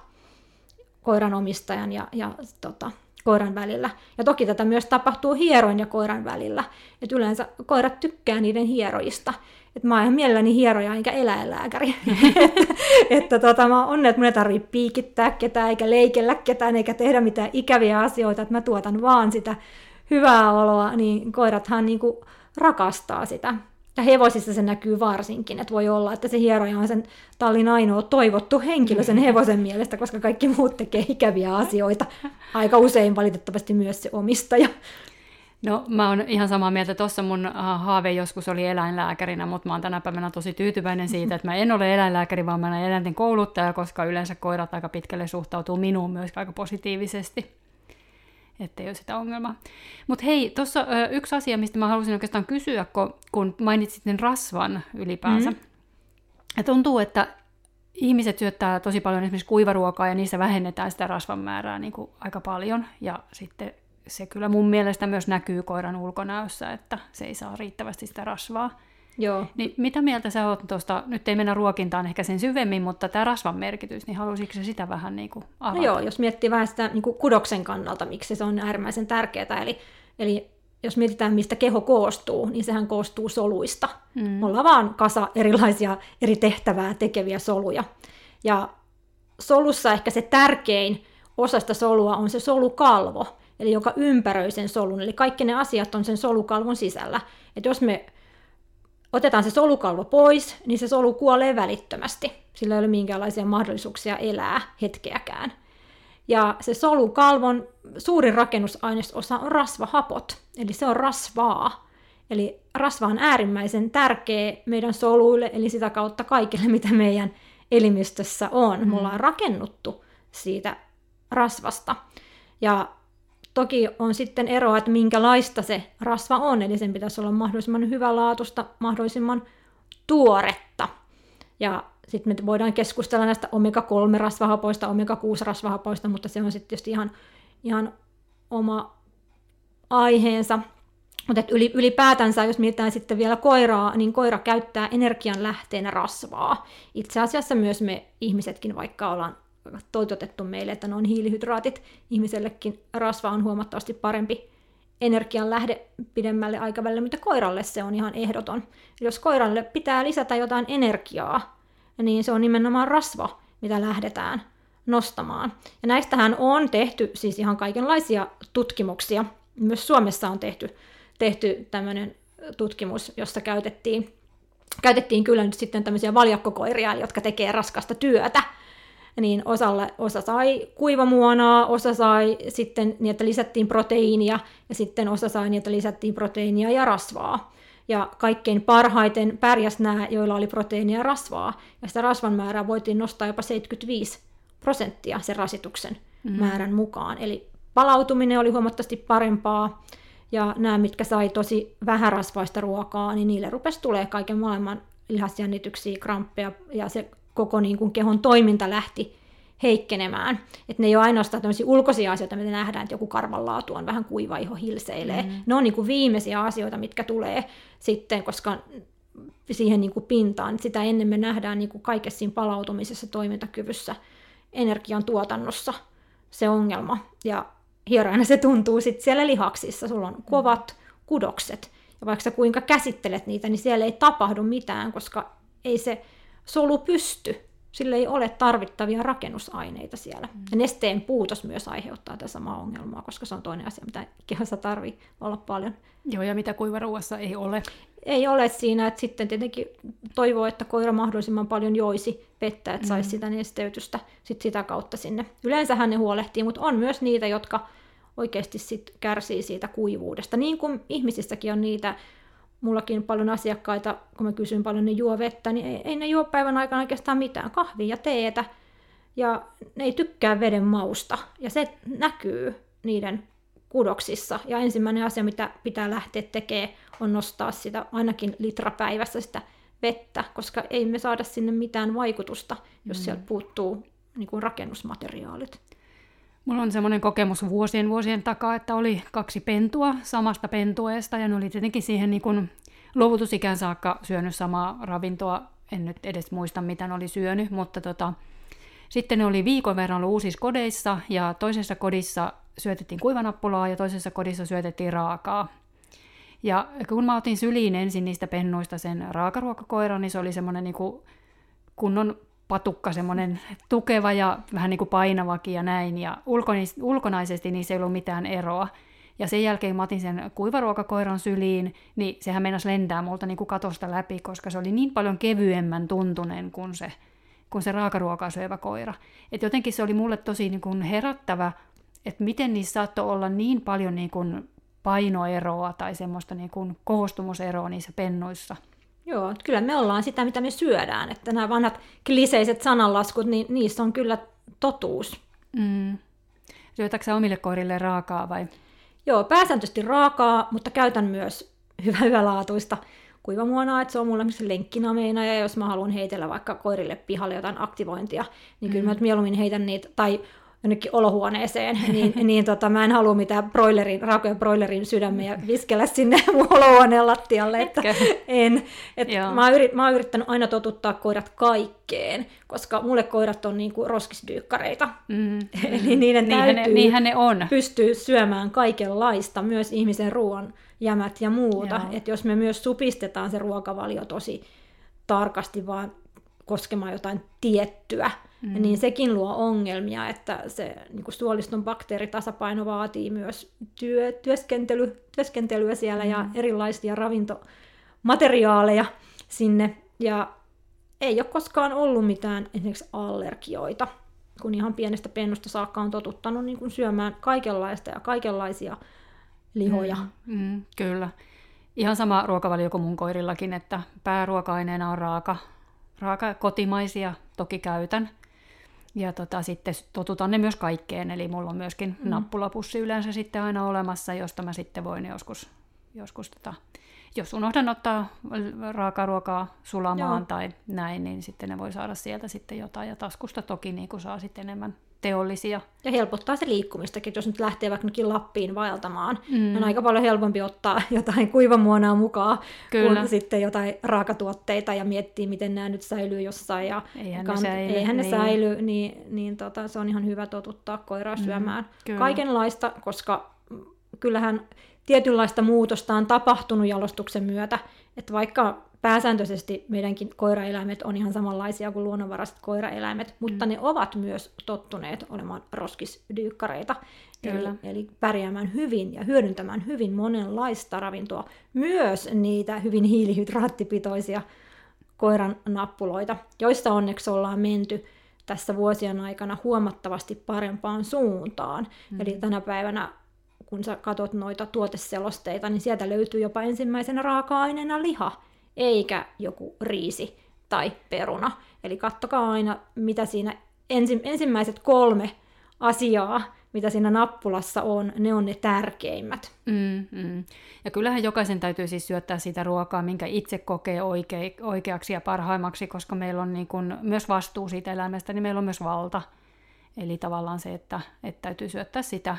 koiran omistajan ja, ja tota, koiran välillä. Ja toki tätä myös tapahtuu hieroin ja koiran välillä. Et yleensä koirat tykkää niiden hieroista. Et mä oon ihan mielelläni hieroja enkä eläinlääkäri. [LAUGHS] [LAUGHS] että, että tota, mä onnen, että mun ei tarvitse piikittää ketään eikä leikellä ketään eikä tehdä mitään ikäviä asioita, että mä tuotan vaan sitä hyvää oloa, niin koirathan niin kuin rakastaa sitä. Ja hevosissa se näkyy varsinkin, että voi olla, että se hieroja on sen tallin ainoa toivottu henkilö sen hevosen mielestä, koska kaikki muut tekee ikäviä asioita. Aika usein valitettavasti myös se omistaja. No mä oon ihan samaa mieltä. Tuossa mun äh, haave joskus oli eläinlääkärinä, mutta mä oon tänä päivänä tosi tyytyväinen siitä, että mä en ole eläinlääkäri, vaan mä olen eläinten kouluttaja, koska yleensä koirat aika pitkälle suhtautuu minuun myös aika positiivisesti ettei ole sitä ongelmaa. Mutta hei, tuossa yksi asia, mistä mä halusin oikeastaan kysyä, kun, kun mainitsit sen rasvan ylipäänsä. Mm. Ja tuntuu, että ihmiset syöttää tosi paljon esimerkiksi kuivaruokaa ja niissä vähennetään sitä rasvan määrää niin kuin aika paljon. Ja sitten se kyllä mun mielestä myös näkyy koiran ulkonäössä, että se ei saa riittävästi sitä rasvaa. Joo. Niin mitä mieltä sä oot tuosta, nyt ei mennä ruokintaan ehkä sen syvemmin, mutta tämä rasvan merkitys, niin halusitko se sitä vähän niin kuin avata? No joo, jos miettii vähän sitä niin kuin kudoksen kannalta, miksi se on äärimmäisen tärkeää, eli, eli jos mietitään, mistä keho koostuu, niin sehän koostuu soluista. Mm. Me ollaan vaan kasa erilaisia eri tehtävää tekeviä soluja. Ja solussa ehkä se tärkein osa sitä solua on se solukalvo, eli joka ympäröi sen solun. Eli kaikki ne asiat on sen solukalvon sisällä. Et jos me otetaan se solukalvo pois, niin se solu kuolee välittömästi. Sillä ei ole minkäänlaisia mahdollisuuksia elää hetkeäkään. Ja se solukalvon suurin rakennusainesosa on rasvahapot, eli se on rasvaa. Eli rasva on äärimmäisen tärkeä meidän soluille, eli sitä kautta kaikille, mitä meidän elimistössä on. Mm. Me ollaan rakennuttu siitä rasvasta. Ja Toki on sitten eroa, että minkälaista se rasva on, eli sen pitäisi olla mahdollisimman hyvälaatuista, mahdollisimman tuoretta. Ja sitten me voidaan keskustella näistä omega-3-rasvahapoista, omega-6-rasvahapoista, mutta se on sitten tietysti ihan, ihan oma aiheensa. Mutta ylipäätänsä, jos mietitään sitten vielä koiraa, niin koira käyttää energian lähteenä rasvaa. Itse asiassa myös me ihmisetkin, vaikka ollaan toitotettu meille, että ne on hiilihydraatit. Ihmisellekin rasva on huomattavasti parempi energian lähde pidemmälle aikavälille, mutta koiralle se on ihan ehdoton. Jos koiralle pitää lisätä jotain energiaa, niin se on nimenomaan rasva, mitä lähdetään nostamaan. Ja näistähän on tehty siis ihan kaikenlaisia tutkimuksia. Myös Suomessa on tehty, tehty tämmöinen tutkimus, jossa käytettiin, käytettiin kyllä nyt sitten tämmöisiä valjakkokoiria, jotka tekee raskasta työtä, niin osalle, osa sai kuivamuonaa, osa sai sitten niin, että lisättiin proteiinia, ja sitten osa sai niin, että lisättiin proteiinia ja rasvaa. Ja kaikkein parhaiten pärjäs nämä, joilla oli proteiinia ja rasvaa. Ja sitä rasvan määrää voitiin nostaa jopa 75 prosenttia sen rasituksen mm. määrän mukaan. Eli palautuminen oli huomattavasti parempaa. Ja nämä, mitkä sai tosi vähän rasvaista ruokaa, niin niille rupesi tulee kaiken maailman lihasjännityksiä, kramppeja, ja se koko niin kuin kehon toiminta lähti heikkenemään. Että ne ei ole ainoastaan tämmöisiä ulkoisia asioita, mitä nähdään, että joku karvanlaatu on vähän kuiva iho hilseilee. Mm. Ne on niin kuin viimeisiä asioita, mitkä tulee sitten, koska siihen niin kuin pintaan. Sitä ennen me nähdään niin kuin kaikessa siinä palautumisessa, toimintakyvyssä, energian tuotannossa se ongelma. Ja hieroina se tuntuu sitten siellä lihaksissa. Sulla on kovat kudokset. Ja vaikka sä kuinka käsittelet niitä, niin siellä ei tapahdu mitään, koska ei se solu pysty. Sillä ei ole tarvittavia rakennusaineita siellä. Mm. Ja nesteen puutos myös aiheuttaa tätä samaa ongelmaa, koska se on toinen asia, mitä kehossa tarvii olla paljon. Joo, ja mitä kuivaruuassa ei ole. Ei ole siinä, että sitten tietenkin toivoo, että koira mahdollisimman paljon joisi vettä, että saisi mm. sitä nesteytystä sit sitä kautta sinne. Yleensähän ne huolehtii, mutta on myös niitä, jotka oikeasti sit kärsii siitä kuivuudesta. Niin kuin ihmisissäkin on niitä mullakin paljon asiakkaita, kun mä kysyn paljon, niin juo vettä, niin ei, ei ne juo päivän aikana oikeastaan mitään, kahvia ja teetä, ja ne ei tykkää veden mausta, ja se näkyy niiden kudoksissa. Ja ensimmäinen asia, mitä pitää lähteä tekemään, on nostaa sitä ainakin litra päivässä sitä vettä, koska ei me saada sinne mitään vaikutusta, jos mm. sieltä puuttuu niin kuin rakennusmateriaalit. Mulla on semmoinen kokemus vuosien vuosien takaa, että oli kaksi pentua samasta pentueesta ja ne oli tietenkin siihen niin kuin luovutusikään saakka syönyt samaa ravintoa. En nyt edes muista, mitä ne oli syönyt, mutta tota, Sitten ne oli viikon verran ollut uusissa kodeissa ja toisessa kodissa syötettiin kuivanappulaa ja toisessa kodissa syötettiin raakaa. Ja kun mä otin syliin ensin niistä pennuista sen raakaruokakoiran, niin se oli semmoinen niin kunnon patukka, semmoinen tukeva ja vähän niin kuin painavakin ja näin. Ja ulkonaisesti niissä ei ollut mitään eroa. Ja sen jälkeen mä otin sen kuivaruokakoiran syliin, niin sehän meinasi lentää multa niin kuin katosta läpi, koska se oli niin paljon kevyemmän tuntunen kuin se, kuin se raakaruokaa syövä koira. Et jotenkin se oli mulle tosi niin kuin herättävä, että miten niissä saattoi olla niin paljon niin kuin painoeroa tai semmoista niin kuin koostumuseroa niissä pennuissa. Joo, kyllä me ollaan sitä, mitä me syödään. Että nämä vanhat kliseiset sananlaskut, niin niissä on kyllä totuus. Mm. Syötätkö omille koirille raakaa vai? Joo, pääsääntöisesti raakaa, mutta käytän myös hyvä, hyvälaatuista kuivamuonaa, että se on mulle lenkkinameina, ja jos mä haluan heitellä vaikka koirille pihalle jotain aktivointia, niin kyllä mm. mä mieluummin heitän niitä, tai jonnekin olohuoneeseen, [LAUGHS] niin, niin tota, mä en halua mitään broilerin, raakoja broilerin sydämiä viskellä sinne mun olohuoneen lattialle. Että en. Et mä, oon yrit, mä oon yrittänyt aina totuttaa koirat kaikkeen, koska mulle koirat on niinku roskisdyykkareita. Mm, [LAUGHS] Eli niiden niinhän täytyy ne, niinhän ne on. pystyä syömään kaikenlaista, myös ihmisen ruoan jämät ja muuta. Että jos me myös supistetaan se ruokavalio tosi tarkasti vaan koskemaan jotain tiettyä, mm. niin sekin luo ongelmia, että se niin kuin suoliston bakteeritasapaino vaatii myös työ, työskentely, työskentelyä siellä mm. ja erilaisia ravintomateriaaleja sinne. Ja ei ole koskaan ollut mitään esimerkiksi allergioita, kun ihan pienestä pennusta saakka on totuttanut niin kuin syömään kaikenlaista ja kaikenlaisia lihoja. Mm, mm, kyllä. Ihan sama ruokavalio kuin mun koirillakin, että pääruoka-aineena on raaka, raaka kotimaisia toki käytän. Ja tota, sitten totutan ne myös kaikkeen, eli mulla on myöskin mm. nappulapussi yleensä sitten aina olemassa, josta mä sitten voin joskus, joskus tota, jos unohdan ottaa raakaruokaa sulamaan Joo. tai näin, niin sitten ne voi saada sieltä sitten jotain. Ja taskusta toki niin saa sitten enemmän teollisia. Ja helpottaa se liikkumistakin, jos nyt lähtee vaikka Lappiin vaeltamaan, mm. on aika paljon helpompi ottaa [LAUGHS] jotain kuivamuonaa mukaan, Kyllä. kuin sitten jotain raakatuotteita ja miettiä, miten nämä nyt säilyy jossain. Ja eihän kant- ne säily. Eihän ne niin. säily, niin, niin tota, se on ihan hyvä totuttaa koiraa mm, syömään mm. kaikenlaista, koska kyllähän tietynlaista muutosta on tapahtunut jalostuksen myötä, että vaikka pääsääntöisesti meidänkin koiraeläimet on ihan samanlaisia kuin luonnonvaraiset koiraeläimet, mutta mm. ne ovat myös tottuneet olemaan roskisdyykkareita, eli, eli pärjäämään hyvin ja hyödyntämään hyvin monenlaista ravintoa, myös niitä hyvin hiilihydraattipitoisia koiran nappuloita, joista onneksi ollaan menty tässä vuosien aikana huomattavasti parempaan suuntaan. Mm. Eli tänä päivänä kun sä katot noita tuoteselosteita, niin sieltä löytyy jopa ensimmäisenä raaka-aineena liha, eikä joku riisi tai peruna. Eli kattokaa aina, mitä siinä ensi, ensimmäiset kolme asiaa, mitä siinä nappulassa on, ne on ne tärkeimmät. Mm, mm. Ja kyllähän jokaisen täytyy siis syöttää sitä ruokaa, minkä itse kokee oikei, oikeaksi ja parhaimmaksi, koska meillä on niin kun myös vastuu siitä elämästä, niin meillä on myös valta. Eli tavallaan se, että, että täytyy syöttää sitä,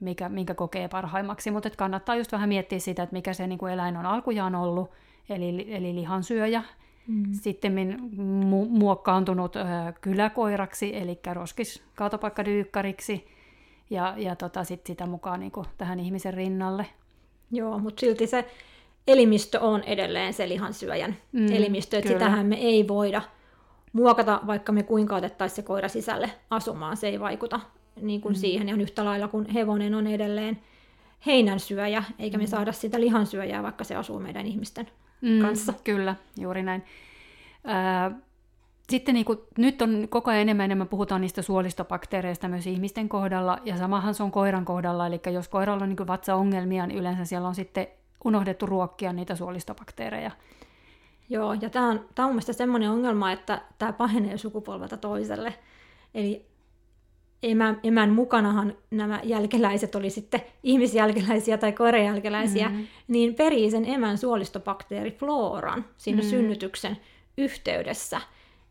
mikä, minkä kokee parhaimmaksi, mutta kannattaa just vähän miettiä sitä, että mikä se niin kuin eläin on alkujaan ollut, eli, eli lihansyöjä, mm. sitten mu- muokkaantunut ö, kyläkoiraksi, eli roskis kaatopaikkadyykkariksi, ja, ja tota, sit sitä mukaan niin kuin tähän ihmisen rinnalle. Joo, mutta silti se elimistö on edelleen se lihansyöjän mm, elimistö, että sitähän me ei voida muokata, vaikka me kuinka otettaisiin se koira sisälle asumaan, se ei vaikuta niin kuin mm. siihen, ja yhtä lailla kuin hevonen on edelleen heinänsyöjä, eikä me mm. saada sitä lihansyöjää, vaikka se asuu meidän ihmisten mm, kanssa. Kyllä, juuri näin. sitten niin kuin, nyt on koko ajan enemmän enemmän puhutaan niistä suolistobakteereista myös ihmisten kohdalla, ja samahan se on koiran kohdalla, eli jos koiralla on niin vatsaongelmia, niin yleensä siellä on sitten unohdettu ruokkia niitä suolistobakteereja. Joo, ja tämä on, tämä on mielestäni semmoinen ongelma, että tämä pahenee sukupolvelta toiselle. Eli emän, emän mukanahan nämä jälkeläiset oli sitten ihmisjälkeläisiä tai koirajälkeläisiä, mm-hmm. niin perii sen emän suolistobakteeriflooran siinä mm-hmm. synnytyksen yhteydessä.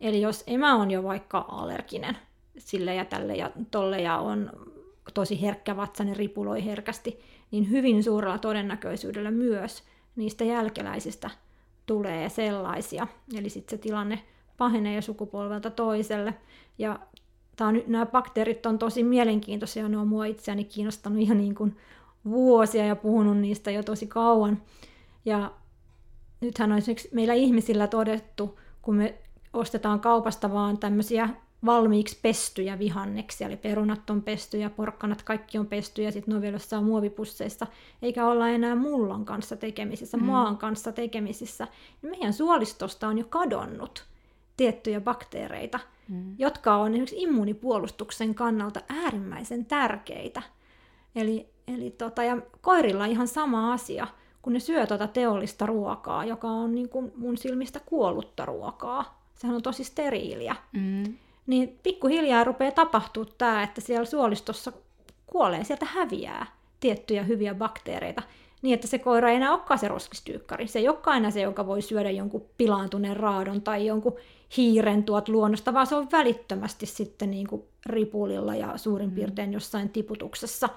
Eli jos emä on jo vaikka allerginen sille ja tälle ja tolle ja on tosi herkkä vatsainen, ripuloi herkästi, niin hyvin suurella todennäköisyydellä myös niistä jälkeläisistä tulee sellaisia. Eli sitten se tilanne pahenee sukupolvelta toiselle. Ja tää on, nämä bakteerit on tosi mielenkiintoisia, ne on mua itseäni kiinnostanut ihan niin kuin vuosia ja puhunut niistä jo tosi kauan. Ja nythän on esimerkiksi meillä ihmisillä todettu, kun me ostetaan kaupasta vaan tämmöisiä valmiiksi pestyjä vihanneksia, eli perunat on pestyjä, porkkanat kaikki on pestyjä, sitten ne on vielä jossain muovipusseissa, eikä olla enää mullon kanssa tekemisissä, mm. maan kanssa tekemisissä. Ja meidän suolistosta on jo kadonnut tiettyjä bakteereita, mm. jotka on esimerkiksi immuunipuolustuksen kannalta äärimmäisen tärkeitä. Eli, eli tota, ja koirilla ihan sama asia, kun ne syö tuota teollista ruokaa, joka on niin kuin mun silmistä kuollutta ruokaa. Sehän on tosi steriiliä. Mm niin pikkuhiljaa rupeaa tapahtua tämä, että siellä suolistossa kuolee, sieltä häviää tiettyjä hyviä bakteereita, niin että se koira ei enää olekaan se roskistyykkari. Se ei olekaan enää se, joka voi syödä jonkun pilaantuneen raadon tai jonkun hiiren tuot luonnosta, vaan se on välittömästi sitten niin kuin ripulilla ja suurin mm. piirtein jossain tiputuksessa,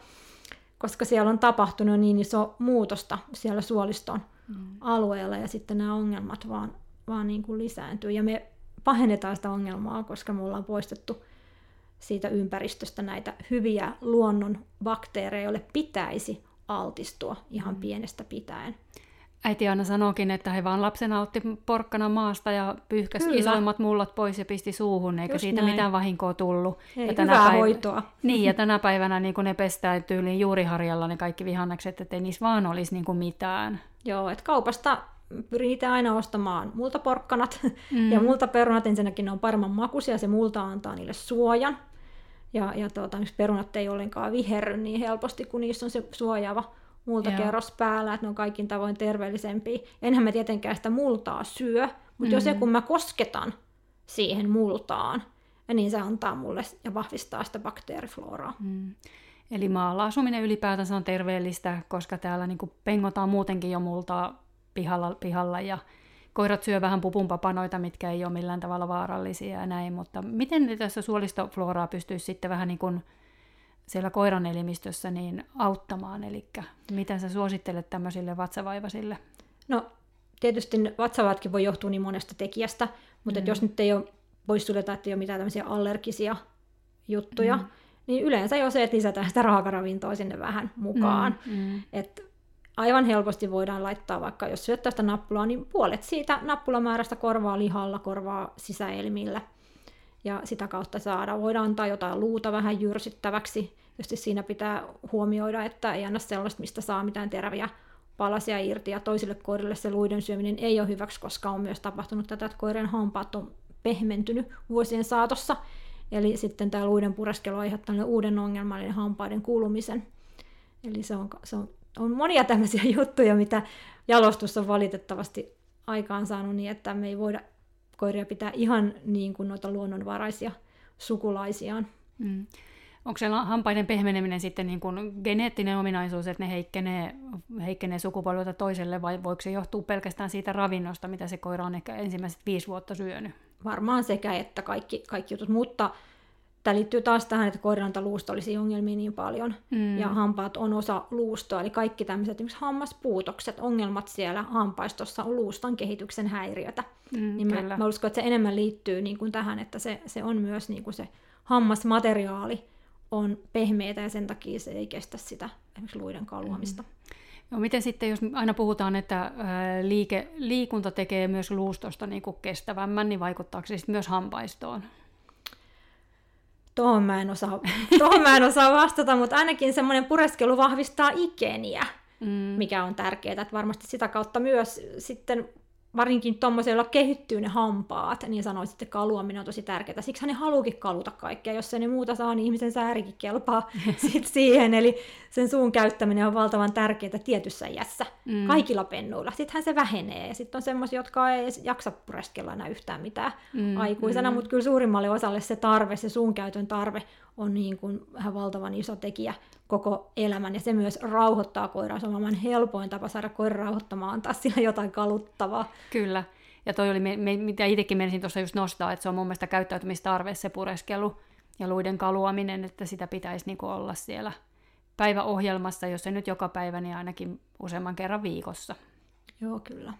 koska siellä on tapahtunut niin iso muutosta siellä suoliston mm. alueella ja sitten nämä ongelmat vaan, vaan niin kuin lisääntyy. Ja me pahennetaan sitä ongelmaa, koska me ollaan poistettu siitä ympäristöstä näitä hyviä luonnon bakteereja, joille pitäisi altistua ihan mm. pienestä pitäen. Äiti aina sanookin, että he vaan lapsena otti porkkana maasta ja pyyhkäsi Kyllä. isoimmat mullot pois ja pisti suuhun, eikä Just siitä näin. mitään vahinkoa tullut. Ei, ja tänä päivä... hoitoa. [LAUGHS] Niin, ja tänä päivänä niin kun ne pestää tyyliin juuriharjalla ne kaikki vihannekset, että ei niissä vaan olisi niin kuin mitään. Joo, että kaupasta pyrin itse aina ostamaan multaporkkanat [LAUGHS] mm. ja multaperunat. Ensinnäkin ne on paremman makuisia, se multa antaa niille suojan. Ja, ja tuota, perunat ei ollenkaan viherry niin helposti, kun niissä on se suojaava multakerros päällä, että ne on kaikin tavoin terveellisempiä. Enhän mä tietenkään sitä multaa syö, mutta mm. jos se kun mä kosketan siihen multaan, niin se antaa mulle ja vahvistaa sitä bakteerifloraa. Mm. Eli maalla asuminen ylipäätänsä on terveellistä, koska täällä niin pengotaan muutenkin jo multaa pihalla, pihalla ja koirat syö vähän pupunpapanoita, mitkä ei ole millään tavalla vaarallisia ja näin, mutta miten tässä suolistofloraa pystyisi sitten vähän niin kuin siellä koiran elimistössä niin auttamaan, eli miten sä suosittelet tämmöisille vatsavaivasille? No tietysti vatsavatkin voi johtua niin monesta tekijästä, mutta mm. jos nyt ei ole, voisi suleta, että ei ole mitään tämmöisiä allergisia juttuja, mm. niin yleensä jo se, että lisätään sitä raakaravintoa sinne vähän mukaan. Mm. Mm. Et aivan helposti voidaan laittaa vaikka, jos syöttää sitä nappulaa, niin puolet siitä nappulamäärästä korvaa lihalla, korvaa sisäelmillä. Ja sitä kautta saada. Voidaan antaa jotain luuta vähän jyrsittäväksi. Just siinä pitää huomioida, että ei anna sellaista, mistä saa mitään teräviä palasia irti. Ja toisille koirille se luiden syöminen ei ole hyväksi, koska on myös tapahtunut tätä, että koirien hampaat on pehmentynyt vuosien saatossa. Eli sitten tämä luiden pureskelu aiheuttaa uuden ongelman, eli hampaiden kulumisen. Eli se on, se on on monia tämmöisiä [LAUGHS] juttuja, mitä jalostus on valitettavasti aikaan saanut niin, että me ei voida koiria pitää ihan niin kuin noita luonnonvaraisia sukulaisiaan. Mm. Onko se hampaiden pehmeneminen sitten niin kuin geneettinen ominaisuus, että ne heikkenee, heikkenee sukupolvelta toiselle, vai voiko se johtua pelkästään siitä ravinnosta, mitä se koira on ehkä ensimmäiset viisi vuotta syönyt? Varmaan sekä että kaikki, kaikki jutut, mutta Tämä liittyy taas tähän, että koirantaluusto olisi ongelmia niin paljon, mm. ja hampaat on osa luustoa, eli kaikki tämmöiset esimerkiksi hammaspuutokset, ongelmat siellä hampaistossa on luuston kehityksen häiriötä. Mm, niin mä, mä uskon, että se enemmän liittyy niin kuin tähän, että se, se on myös niin kuin se hammasmateriaali on pehmeitä, ja sen takia se ei kestä sitä esimerkiksi luiden kaluamista. Mm. No miten sitten, jos aina puhutaan, että liike, liikunta tekee myös luustosta niin kuin kestävämmän, niin vaikuttaako se sitten myös hampaistoon? Tuohon mä, en osaa, [LAUGHS] tuohon mä en osaa vastata, mutta ainakin semmoinen pureskelu vahvistaa ikeniä, mm. mikä on tärkeää. Että varmasti sitä kautta myös sitten varsinkin tuommoisella kehittyy ne hampaat, niin sanoisin, että kaluaminen on tosi tärkeää. Siksi ne haluukin kaluta kaikkea. Jos se ne muuta saa, niin ihmisen säärikin kelpaa [LAUGHS] sit siihen. Eli sen suun käyttäminen on valtavan tärkeää tietyssä iässä, mm. kaikilla pennuilla. Sittenhän se vähenee. Sitten on semmoisia, jotka ei jaksa pureskella enää yhtään mitään mm. aikuisena, mm. mutta kyllä suurimmalle osalle se tarve, se suun käytön tarve on niin kuin vähän valtavan iso tekijä koko elämän, ja se myös rauhoittaa koiraa. Se on maailman helpoin tapa saada koira rauhoittamaan, antaa sillä jotain kaluttavaa. Kyllä, ja toi oli, mitä itsekin menisin tuossa just nostaa, että se on mun mielestä käyttäytymistarve se pureskelu ja luiden kaluaminen, että sitä pitäisi niinku olla siellä päiväohjelmassa, jos ei nyt joka päivä, niin ainakin useamman kerran viikossa. Joo, kyllä.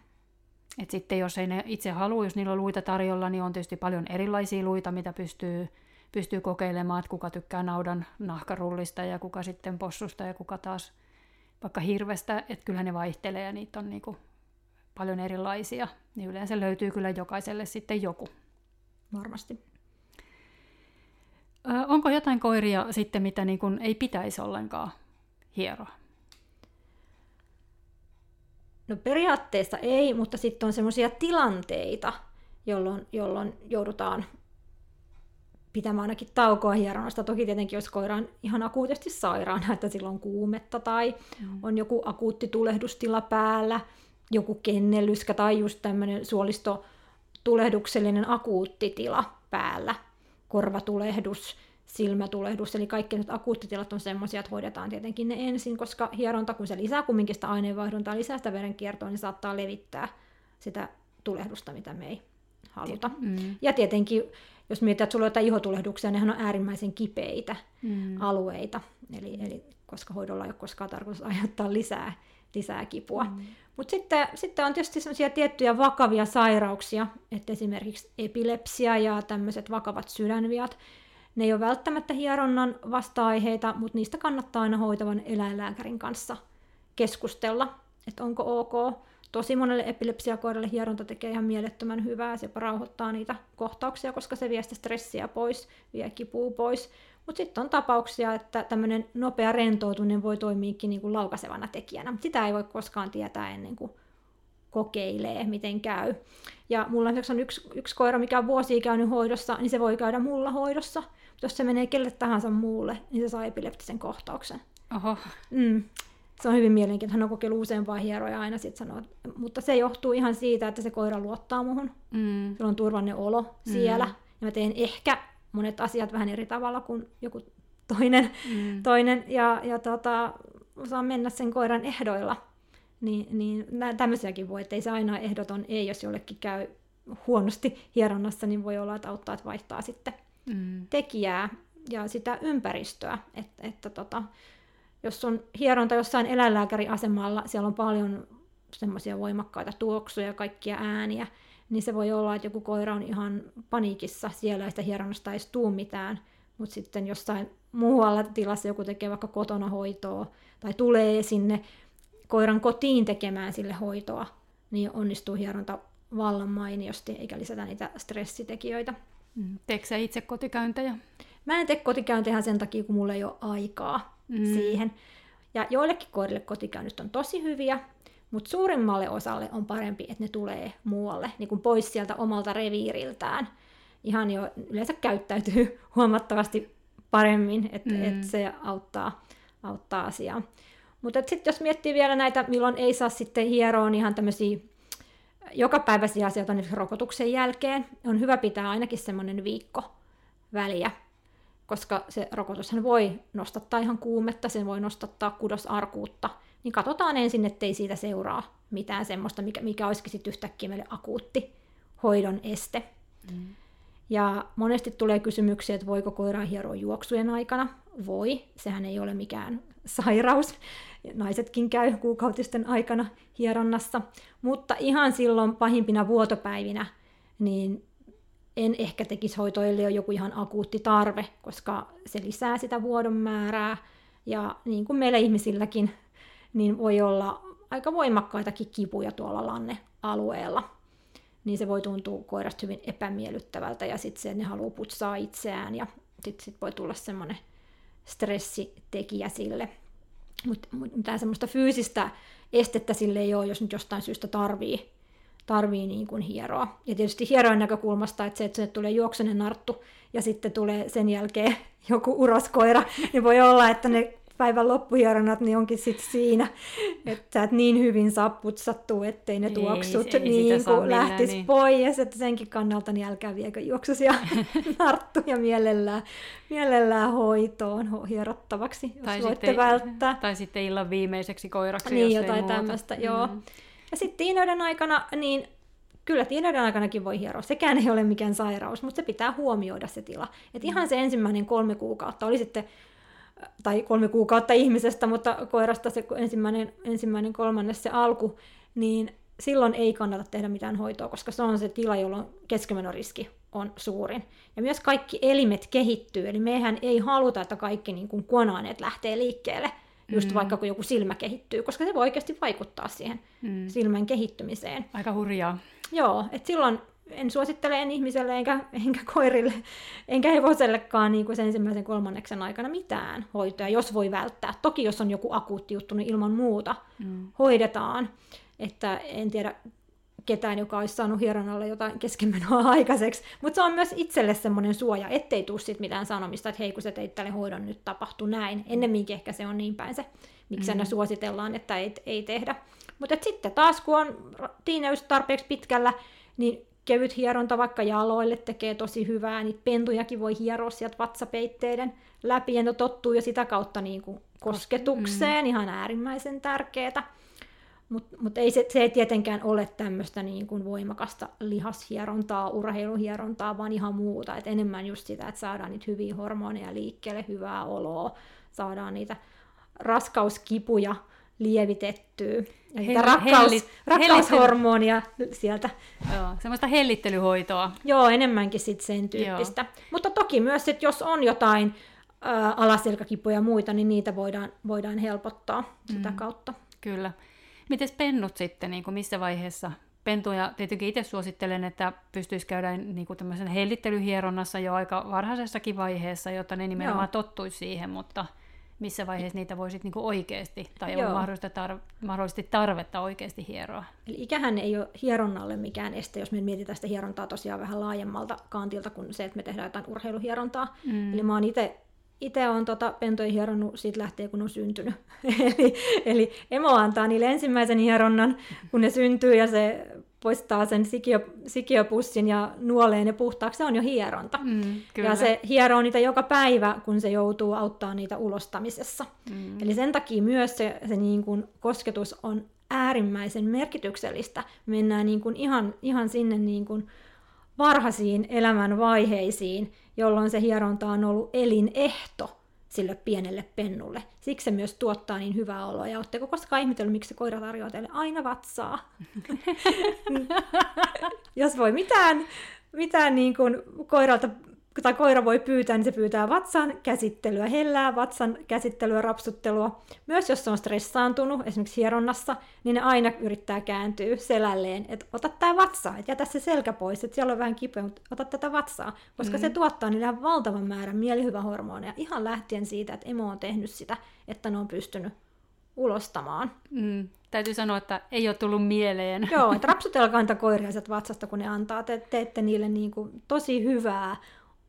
Et sitten jos ei ne itse halua, jos niillä on luita tarjolla, niin on tietysti paljon erilaisia luita, mitä pystyy pystyy kokeilemaan, että kuka tykkää naudan nahkarullista ja kuka sitten possusta ja kuka taas vaikka hirvestä, että kyllähän ne vaihtelee ja niitä on niin kuin paljon erilaisia, niin yleensä löytyy kyllä jokaiselle sitten joku. Varmasti. Ö, onko jotain koiria sitten, mitä niin kuin ei pitäisi ollenkaan hieroa? No periaatteessa ei, mutta sitten on sellaisia tilanteita, jolloin, jolloin joudutaan pitämään ainakin taukoa hieronnasta. Toki tietenkin, jos koira on ihan akuutisti sairaana, että sillä on kuumetta tai mm. on joku akuutti tulehdustila päällä, joku kennellyskä tai just tämmöinen suolistotulehduksellinen akuuttitila päällä, korvatulehdus, silmätulehdus, eli kaikki nyt akuuttitilat on semmoisia, että hoidetaan tietenkin ne ensin, koska hieronta, kun se lisää kumminkin sitä aineenvaihduntaa, lisää sitä verenkiertoa, niin saattaa levittää sitä tulehdusta, mitä me ei haluta. Mm. Ja tietenkin, jos mietitään, että sulla on jotain ihotulehduksia, nehän on äärimmäisen kipeitä mm. alueita, eli, eli koska hoidolla ei ole koskaan tarkoitus aiheuttaa lisää, lisää kipua. Mm. Mutta sitten, sitten on tietysti sellaisia tiettyjä vakavia sairauksia, että esimerkiksi epilepsia ja tämmöiset vakavat sydänviat, ne ei ole välttämättä hieronnan vasta-aiheita, mutta niistä kannattaa aina hoitavan eläinlääkärin kanssa keskustella, että onko ok. Tosi monelle epilepsiakoiralle hieronta tekee ihan mielettömän hyvää, se rauhoittaa niitä kohtauksia, koska se vie sitä stressiä pois, vie kipua pois. Mutta sitten on tapauksia, että tämmöinen nopea rentoutuminen voi toimiikin niin kuin laukasevana tekijänä, sitä ei voi koskaan tietää ennen kuin kokeilee, miten käy. Ja mulla on yksi, yksi koira, mikä on vuosia käynyt hoidossa, niin se voi käydä mulla hoidossa. Jos se menee kelle tahansa muulle, niin se saa epileptisen kohtauksen. Oho. Mm. Se on hyvin mielenkiintoista. Hän on kokeillut useampaa hieroja aina sit sanoo, mutta se johtuu ihan siitä, että se koira luottaa muhun. Mm. Sillä on turvallinen olo mm. siellä. Ja mä teen ehkä monet asiat vähän eri tavalla kuin joku toinen. Mm. [LAUGHS] toinen ja, ja tota, osaan mennä sen koiran ehdoilla. Niin, niin tämmöisiäkin voi, että ei se aina ehdoton ei, jos jollekin käy huonosti hieronnassa, niin voi olla, että auttaa, että vaihtaa sitten mm. tekijää ja sitä ympäristöä. Että, että tota, jos on hieronta jossain eläinlääkäriasemalla, siellä on paljon semmoisia voimakkaita tuoksuja ja kaikkia ääniä, niin se voi olla, että joku koira on ihan paniikissa siellä ja sitä hieronnasta ei tuu mitään, mutta sitten jossain muualla tilassa joku tekee vaikka kotona hoitoa tai tulee sinne koiran kotiin tekemään sille hoitoa, niin onnistuu hieronta vallan mainiosti, eikä lisätä niitä stressitekijöitä. Mm. Teekö itse kotikäyntejä? Mä en tee kotikäyntejä sen takia, kun mulla ei ole aikaa mm. siihen. Ja joillekin koirille kotikäynnit on tosi hyviä, mutta suurimmalle osalle on parempi, että ne tulee muualle, niin kuin pois sieltä omalta reviiriltään. Ihan jo yleensä käyttäytyy [LAUGHS] huomattavasti paremmin, että mm. et se auttaa, auttaa asiaa. Mutta sitten jos miettii vielä näitä, milloin ei saa sitten hieroon ihan tämmöisiä jokapäiväisiä asioita niin rokotuksen jälkeen, on hyvä pitää ainakin semmoinen viikko väliä, koska se rokotushan voi nostattaa ihan kuumetta, sen voi nostattaa kudosarkuutta, niin katsotaan ensin, ettei siitä seuraa mitään semmoista, mikä, mikä olisikin sitten yhtäkkiä meille akuutti hoidon este. Mm. Ja monesti tulee kysymyksiä, että voiko koiraa hieroa juoksujen aikana. Voi, sehän ei ole mikään sairaus. Naisetkin käy kuukautisten aikana hieronnassa. Mutta ihan silloin pahimpina vuotopäivinä, niin en ehkä tekisi hoitoille jo joku ihan akuutti tarve, koska se lisää sitä vuodon määrää. Ja niin kuin meillä ihmisilläkin, niin voi olla aika voimakkaitakin kipuja tuolla lannealueella niin se voi tuntua koirasta hyvin epämiellyttävältä ja sitten se, ne haluaa putsaa itseään ja sitten sit voi tulla semmoinen stressitekijä sille. Mutta mut, mitään semmoista fyysistä estettä sille ei ole, jos nyt jostain syystä tarvii, tarvii niin kuin hieroa. Ja tietysti hieroin näkökulmasta, että se, että se tulee juoksunen narttu ja sitten tulee sen jälkeen [LAUGHS] joku uroskoira, [LAUGHS] niin voi olla, että ne päivän loppuhieronnat niin onkin sitten siinä, että et niin hyvin saa putsattua, ettei ne tuoksut ei, niin kuin lähtisi niin. pois, että senkin kannalta niin älkää viekö juoksusia [LAUGHS] narttuja mielellään, mielellään hoitoon hierottavaksi, jos tai voitte sitten, välttää. Tai sitten illan viimeiseksi koiraksi, Niin, jos jotain tämmöistä, mm. joo. Ja sitten tiinoiden aikana, niin kyllä tiinoiden aikanakin voi hieroa. Sekään ei ole mikään sairaus, mutta se pitää huomioida se tila. Et ihan se ensimmäinen kolme kuukautta oli sitten tai kolme kuukautta ihmisestä, mutta koirasta se ensimmäinen, ensimmäinen kolmannes se alku, niin silloin ei kannata tehdä mitään hoitoa, koska se on se tila, jolloin keskemenoriski on suurin. Ja myös kaikki elimet kehittyy, eli mehän ei haluta, että kaikki niin kuin konaaneet lähtee liikkeelle, just mm. vaikka kun joku silmä kehittyy, koska se voi oikeasti vaikuttaa siihen mm. silmän kehittymiseen. Aika hurjaa. Joo, että silloin en suosittele en ihmiselle enkä, enkä koirille, enkä hevosellekaan niin kuin sen ensimmäisen kolmanneksen aikana mitään hoitoja, jos voi välttää. Toki jos on joku akuutti juttu, niin ilman muuta mm. hoidetaan. Että en tiedä ketään, joka olisi saanut hieronnalle jotain keskenmenoa [LAUGHS] aikaiseksi. Mutta se on myös itselle semmoinen suoja, ettei tule sit mitään sanomista, että hei kun sä teit tälle hoidon, nyt tapahtui näin. Ennemminkin ehkä se on niin päin se, miksi mm. suositellaan, että ei, ei tehdä. Mutta sitten taas kun on tiineys tarpeeksi pitkällä, niin kevyt hieronta vaikka jaloille tekee tosi hyvää, niin pentujakin voi hieroa sieltä vatsapeitteiden läpi, ja ne tottuu jo sitä kautta niin kuin kosketukseen, mm. ihan äärimmäisen tärkeää. Mutta mut ei se, se ei tietenkään ole tämmöistä niin kuin voimakasta lihashierontaa, urheiluhierontaa, vaan ihan muuta. Et enemmän just sitä, että saadaan niitä hyviä hormoneja liikkeelle, hyvää oloa, saadaan niitä raskauskipuja lievitettyä. Hel- rakkaus, hellit, rakkaushormonia hellittely. sieltä. Joo, semmoista hellittelyhoitoa. Joo, enemmänkin sit sen tyyppistä. Joo. Mutta toki myös, että jos on jotain ä, alaselkäkipuja ja muita, niin niitä voidaan, voidaan helpottaa mm. sitä kautta. Kyllä. Miten pennut sitten, niin kuin missä vaiheessa? Pentuja tietenkin itse suosittelen, että pystyisi käydä niin kuin tämmöisen hellittelyhieronnassa jo aika varhaisessakin vaiheessa, jotta ne nimenomaan Joo. tottuisi siihen, mutta missä vaiheessa niitä voisi niin oikeasti, tai on mahdollisesti, tar- mahdollisesti tarvetta oikeasti hieroa. Eli ikähän ei ole hieronnalle mikään este, jos me mietitään sitä hierontaa tosiaan vähän laajemmalta kantilta kuin se, että me tehdään jotain urheiluhierontaa. Mm. Eli mä oon itse itse on tota pentoja hieronnut siitä lähtien, kun on syntynyt. [LAUGHS] eli, eli emo antaa niille ensimmäisen hieronnan, kun ne syntyy ja se poistaa sen sikiö, sikiöpussin ja nuolee ne puhtaaksi, se on jo hieronta. Mm, ja se hieroo niitä joka päivä, kun se joutuu auttaa niitä ulostamisessa. Mm. Eli sen takia myös se, se niin kuin kosketus on äärimmäisen merkityksellistä. Mennään niin kuin ihan, ihan sinne niin kuin varhaisiin elämän vaiheisiin, jolloin se hieronta on ollut elinehto sille pienelle pennulle. Siksi se myös tuottaa niin hyvää oloa. Ja oletteko koskaan ihmetellyt, miksi se koira tarjoaa teille aina vatsaa? [LAUGHS] Jos voi mitään, mitään niin kuin koiralta tai koira voi pyytää, niin se pyytää vatsan käsittelyä, hellää vatsan käsittelyä, rapsuttelua. Myös jos se on stressaantunut, esimerkiksi hieronnassa, niin ne aina yrittää kääntyä selälleen, että ota tämä vatsa, että jätä se selkä pois, että siellä on vähän kipeä, mutta ota tätä vatsaa, koska mm. se tuottaa niille valtavan määrän mielihyvähormoneja, ihan lähtien siitä, että emo on tehnyt sitä, että ne on pystynyt ulostamaan. Mm. Täytyy sanoa, että ei ole tullut mieleen. Joo, että [LAUGHS] rapsutelkaa niitä koiria vatsasta, kun ne antaa. Te teette niille niin kuin tosi hyvää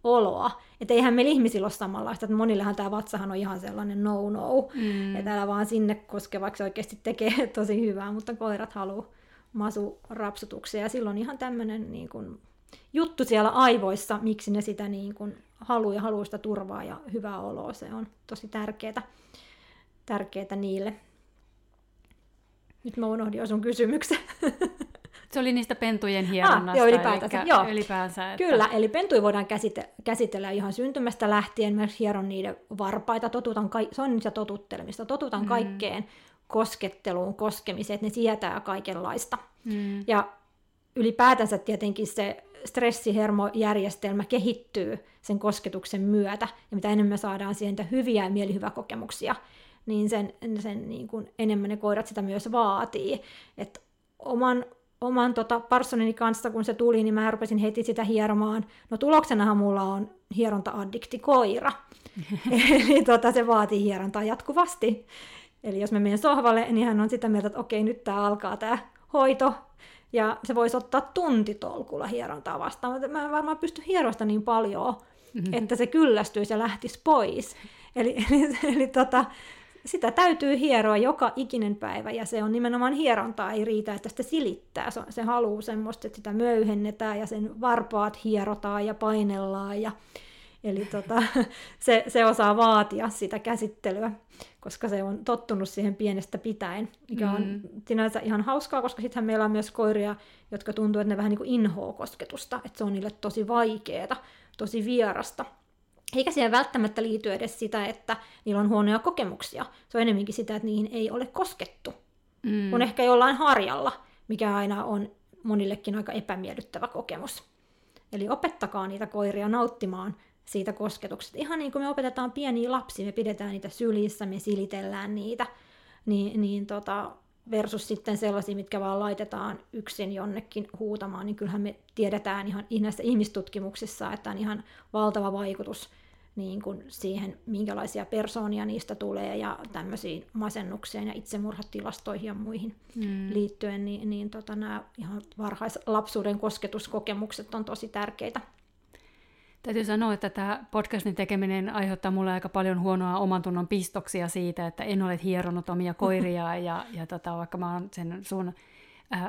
oloa. Että eihän meillä ihmisillä ole samanlaista, että monillehan tämä vatsahan on ihan sellainen no-no, mm. että älä vaan sinne koske, vaikka se oikeasti tekee [LAUGHS] tosi hyvää, mutta koirat haluaa masurapsutuksia, ja silloin ihan tämmöinen niin kuin, juttu siellä aivoissa, miksi ne sitä niin kuin, haluaa ja haluaa sitä turvaa ja hyvää oloa, se on tosi tärkeää, tärkeää niille. Nyt mä unohdin jo sun kysymyksen. [LAUGHS] Se oli niistä pentujen hieronnasta. Ah, joo, ylipäätänsä. Joo. ylipäänsä että... Kyllä, eli pentuja voidaan käsite- käsitellä ihan syntymästä lähtien. Mä hieron niiden varpaita, totutan ka- se on niitä totuttelemista. Totutan mm. kaikkeen kosketteluun, koskemiseen, että ne sietää kaikenlaista. Mm. Ja ylipäätänsä tietenkin se stressihermojärjestelmä kehittyy sen kosketuksen myötä, ja mitä enemmän saadaan sieltä hyviä ja mielihyväkokemuksia, niin sen, sen niin kuin enemmän ne koirat sitä myös vaatii. Et oman oman tota, Parsonini kanssa, kun se tuli, niin mä rupesin heti sitä hieromaan. No tuloksenahan mulla on hieronta-addikti koira. [LAUGHS] Eli tota, se vaatii hierontaa jatkuvasti. Eli jos mä menen sohvalle, niin hän on sitä mieltä, että okei, nyt tämä alkaa tämä hoito. Ja se voisi ottaa tuntitolkulla hierontaa vastaan, mutta mä en varmaan pysty hierosta niin paljon, mm-hmm. että se kyllästyisi ja lähtisi pois. Eli, [LAUGHS] eli, eli tota, sitä täytyy hieroa joka ikinen päivä, ja se on nimenomaan hierontaa, ei riitä, että sitä silittää. Se, se haluaa semmoista, että sitä möyhennetään, ja sen varpaat hierotaan ja painellaan, ja Eli tota, [LAUGHS] se, se osaa vaatia sitä käsittelyä, koska se on tottunut siihen pienestä pitäen, mikä on mm. sinänsä ihan hauskaa, koska sittenhän meillä on myös koiria, jotka tuntuu, että ne vähän niin kuin inhoa kosketusta, että se on niille tosi vaikeaa, tosi vierasta. Eikä siihen välttämättä liity edes sitä, että niillä on huonoja kokemuksia. Se on enemmänkin sitä, että niihin ei ole koskettu. Mm. Kun ehkä jollain harjalla mikä aina on monillekin aika epämiellyttävä kokemus. Eli opettakaa niitä koiria nauttimaan siitä kosketuksesta. Ihan niin kuin me opetetaan pieniä lapsia, me pidetään niitä sylissä, me silitellään niitä, niin, niin tota, versus sitten sellaisia, mitkä vaan laitetaan yksin jonnekin huutamaan, niin kyllähän me tiedetään ihan näissä ihmistutkimuksissa, että on ihan valtava vaikutus niin kuin siihen, minkälaisia persoonia niistä tulee ja tämmöisiin masennukseen ja itsemurhatilastoihin ja muihin mm. liittyen, niin, niin tota, nämä ihan varhaislapsuuden kosketuskokemukset on tosi tärkeitä. Täytyy sanoa, että tämä podcastin tekeminen aiheuttaa mulle aika paljon huonoa oman tunnon pistoksia siitä, että en ole hieronut omia koiria [LAUGHS] ja, ja tota, vaikka mä oon sen sun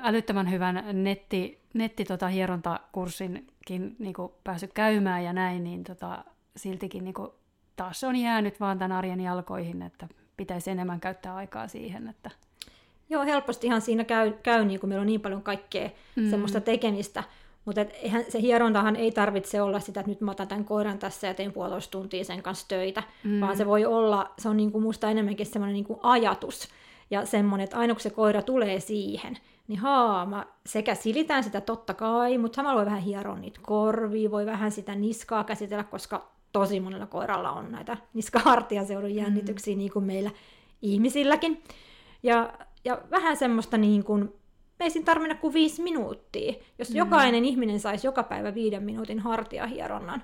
älyttömän hyvän netti, netti tota, hierontakurssinkin niin päässyt käymään ja näin, niin tota, siltikin niin kuin, taas se on jäänyt vaan tämän arjen jalkoihin, että pitäisi enemmän käyttää aikaa siihen, että Joo, helpostihan siinä käy, käy niin kuin meillä on niin paljon kaikkea mm. semmoista tekemistä, mutta eihän, se hierontahan ei tarvitse olla sitä, että nyt mä otan tämän koiran tässä ja teen puolitoista tuntia sen kanssa töitä, mm. vaan se voi olla, se on niin kuin musta enemmänkin semmoinen niin kuin ajatus ja semmoinen, että aina kun se koira tulee siihen, niin haa, mä sekä silitään sitä totta kai, mutta samalla voi vähän hieroa niitä korvia, voi vähän sitä niskaa käsitellä, koska tosi monella koiralla on näitä niskahartiaseudun jännityksiä, mm. niin kuin meillä ihmisilläkin. Ja, ja vähän semmoista niin kuin, me ei siinä tarvitse kuin viisi minuuttia. Jos mm. jokainen ihminen saisi joka päivä viiden minuutin hartiahieronnan,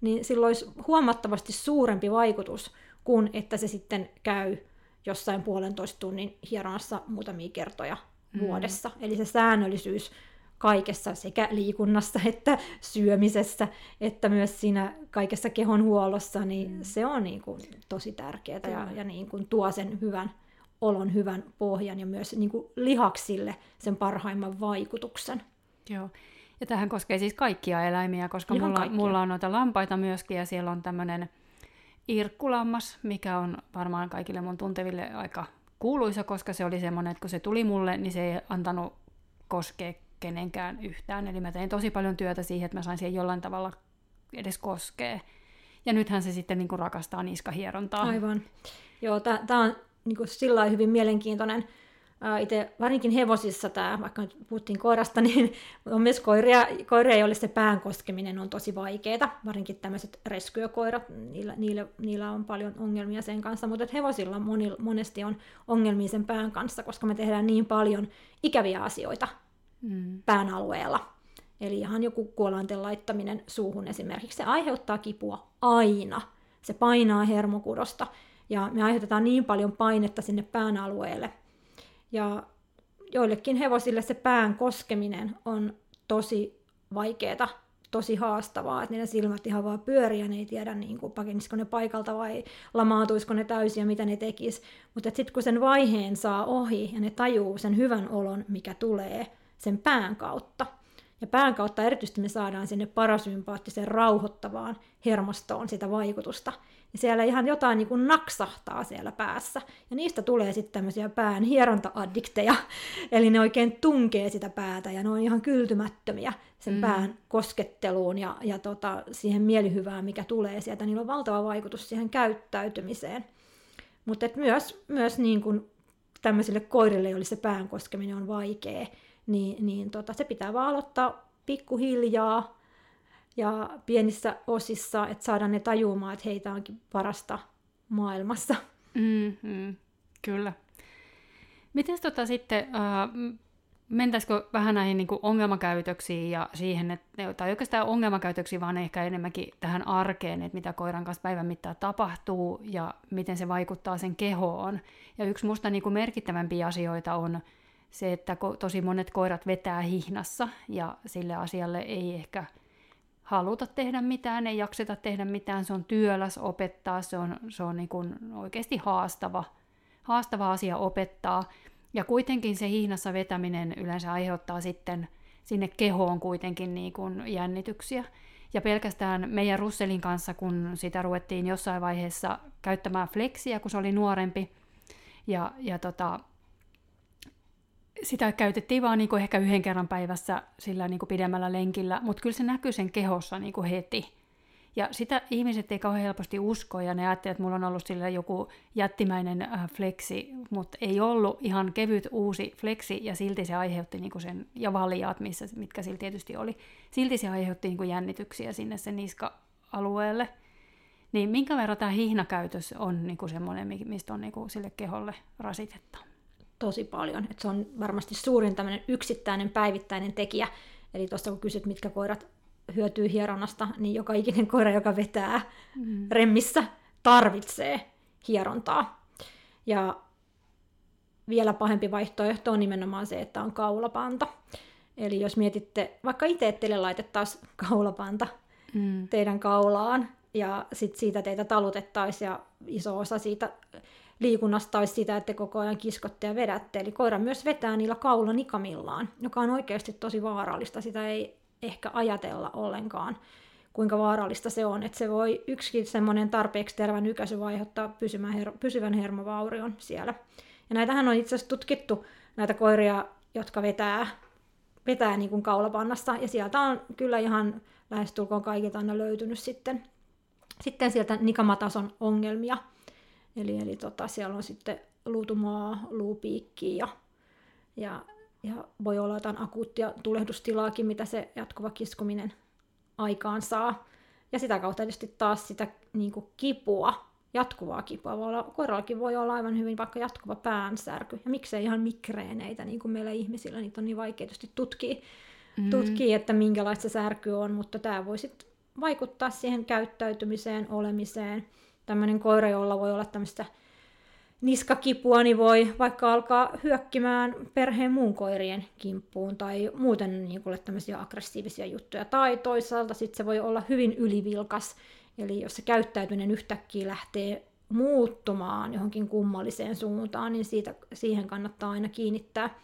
niin sillä olisi huomattavasti suurempi vaikutus kuin että se sitten käy jossain puolentoista tunnin hieronnassa muutamia kertoja mm. vuodessa. Eli se säännöllisyys kaikessa sekä liikunnassa että syömisessä, että myös siinä kaikessa kehonhuollossa, niin mm. se on niin kuin tosi tärkeää ja, ja niin kuin tuo sen hyvän olon, hyvän pohjan ja myös niin kuin lihaksille sen parhaimman vaikutuksen. Joo. Ja tähän koskee siis kaikkia eläimiä, koska mulla, mulla on noita lampaita myöskin ja siellä on tämmöinen irkkulammas, mikä on varmaan kaikille mun tunteville aika kuuluisa, koska se oli semmoinen, että kun se tuli mulle, niin se ei antanut koskea kenenkään yhtään. Eli mä tein tosi paljon työtä siihen, että mä sain siihen jollain tavalla edes koskea. Ja nythän se sitten niin kuin rakastaa niskahierontaa. Aivan. Joo, tämä on niin kuin sillä hyvin mielenkiintoinen. Itse varsinkin hevosissa tämä, vaikka nyt puhuttiin koirasta, [LAUGHS] niin on myös koiria, koiria joille se pään koskeminen on tosi vaikeaa. Varsinkin tämmöiset reskyökoirat, niillä, niillä, niillä on paljon ongelmia sen kanssa, mutta hevosilla moni, monesti on ongelmia sen pään kanssa, koska me tehdään niin paljon ikäviä asioita mm. pään alueella. Eli ihan joku kuolainten laittaminen suuhun esimerkiksi, se aiheuttaa kipua aina. Se painaa hermokudosta ja me aiheutetaan niin paljon painetta sinne pään alueelle. Ja joillekin hevosille se pään koskeminen on tosi vaikeaa, tosi haastavaa, että ne silmät ihan vaan pyörii ja ne ei tiedä, niin kuin, pakenisiko ne paikalta vai lamaantuisiko ne täysin ja mitä ne tekis. Mutta sitten kun sen vaiheen saa ohi ja ne tajuu sen hyvän olon, mikä tulee, sen pään kautta. Ja pään kautta erityisesti me saadaan sinne parasympaattiseen rauhoittavaan hermostoon sitä vaikutusta. Ja siellä ihan jotain niin kuin naksahtaa siellä päässä. Ja niistä tulee sitten tämmöisiä pään hieronta-addikteja. [LAUGHS] Eli ne oikein tunkee sitä päätä ja ne on ihan kyltymättömiä sen mm. pään kosketteluun ja, ja tota, siihen mielihyvään, mikä tulee sieltä. Niillä on valtava vaikutus siihen käyttäytymiseen. Mutta myös, myös niin kuin tämmöisille koirille, joille se pään koskeminen on vaikea, niin, niin tota, se pitää vaan aloittaa pikkuhiljaa ja pienissä osissa, että saadaan ne tajumaan, että heitä onkin parasta maailmassa. Mm-hmm, kyllä. Miten tota sitten, äh, mentäisikö vähän näihin niin ongelmakäytöksiin ja siihen, että, tai oikeastaan ongelmakäytöksiin, vaan ehkä enemmänkin tähän arkeen, että mitä koiran kanssa päivän mittaan tapahtuu ja miten se vaikuttaa sen kehoon. Ja yksi musta niin merkittävämpiä asioita on se, että tosi monet koirat vetää hihnassa ja sille asialle ei ehkä haluta tehdä mitään, ei jakseta tehdä mitään, se on työläs opettaa, se on, se on niin kuin oikeasti haastava, haastava asia opettaa. Ja kuitenkin se hihnassa vetäminen yleensä aiheuttaa sitten sinne kehoon kuitenkin niin kuin jännityksiä. Ja pelkästään meidän Russelin kanssa, kun sitä ruvettiin jossain vaiheessa käyttämään fleksiä, kun se oli nuorempi, ja, ja tota, sitä käytettiin vaan niin kuin ehkä yhden kerran päivässä sillä niin kuin pidemmällä lenkillä, mutta kyllä se näkyy sen kehossa niin kuin heti. Ja sitä ihmiset ei kauhean helposti usko, ja ne ajattelee, että mulla on ollut sillä joku jättimäinen äh, fleksi, mutta ei ollut ihan kevyt uusi fleksi, ja silti se aiheutti niinku sen, ja valjaat, missä, mitkä sillä tietysti oli, silti se aiheutti niinku jännityksiä sinne sen niska-alueelle. Niin minkä verran tämä hihnakäytös on niinku semmoinen, mistä on niinku sille keholle rasitetta? Tosi paljon. Et se on varmasti suurin tämmöinen yksittäinen päivittäinen tekijä. Eli tuossa kun kysyt, mitkä koirat hyötyy hieronnasta, niin joka ikinen koira, joka vetää mm. remmissä, tarvitsee hierontaa. Ja vielä pahempi vaihtoehto on nimenomaan se, että on kaulapanta. Eli jos mietitte, vaikka itse teille laitettaisiin kaulapanta mm. teidän kaulaan, ja sitten siitä teitä talutettaisiin, ja iso osa siitä liikunnasta olisi sitä, että koko ajan kiskotte ja vedätte. Eli koira myös vetää niillä kaulanikamillaan, joka on oikeasti tosi vaarallista. Sitä ei ehkä ajatella ollenkaan, kuinka vaarallista se on. Että se voi yksikin semmoinen tarpeeksi tervä nykäisy aiheuttaa pysyvän, her- pysyvän hermovaurion siellä. Ja näitähän on itse asiassa tutkittu, näitä koiria, jotka vetää, vetää niin kuin kaulapannasta, ja sieltä on kyllä ihan lähestulkoon kaikilta aina löytynyt sitten, sitten sieltä nikamatason ongelmia. Eli, eli tota, siellä on sitten luutumaa, luupiikki ja, ja ja voi olla jotain akuuttia tulehdustilaakin, mitä se jatkuva kiskuminen aikaan saa. Ja sitä kautta tietysti taas sitä niin kuin kipua, jatkuvaa kipua. Voi olla, koirallakin voi olla aivan hyvin vaikka jatkuva päänsärky. Ja miksei ihan mikreeneitä, niin kuin meillä ihmisillä, niitä on niin vaikea tietysti tutkia, mm. tutkia, että minkälaista särky on, mutta tämä voi sitten vaikuttaa siihen käyttäytymiseen, olemiseen. Tämmöinen koira, jolla voi olla tämmöistä niskakipua, niin voi vaikka alkaa hyökkimään perheen muun koirien kimppuun tai muuten niin kuin tämmöisiä aggressiivisia juttuja. Tai toisaalta sitten se voi olla hyvin ylivilkas, eli jos se käyttäytyminen yhtäkkiä lähtee muuttumaan johonkin kummalliseen suuntaan, niin siitä, siihen kannattaa aina kiinnittää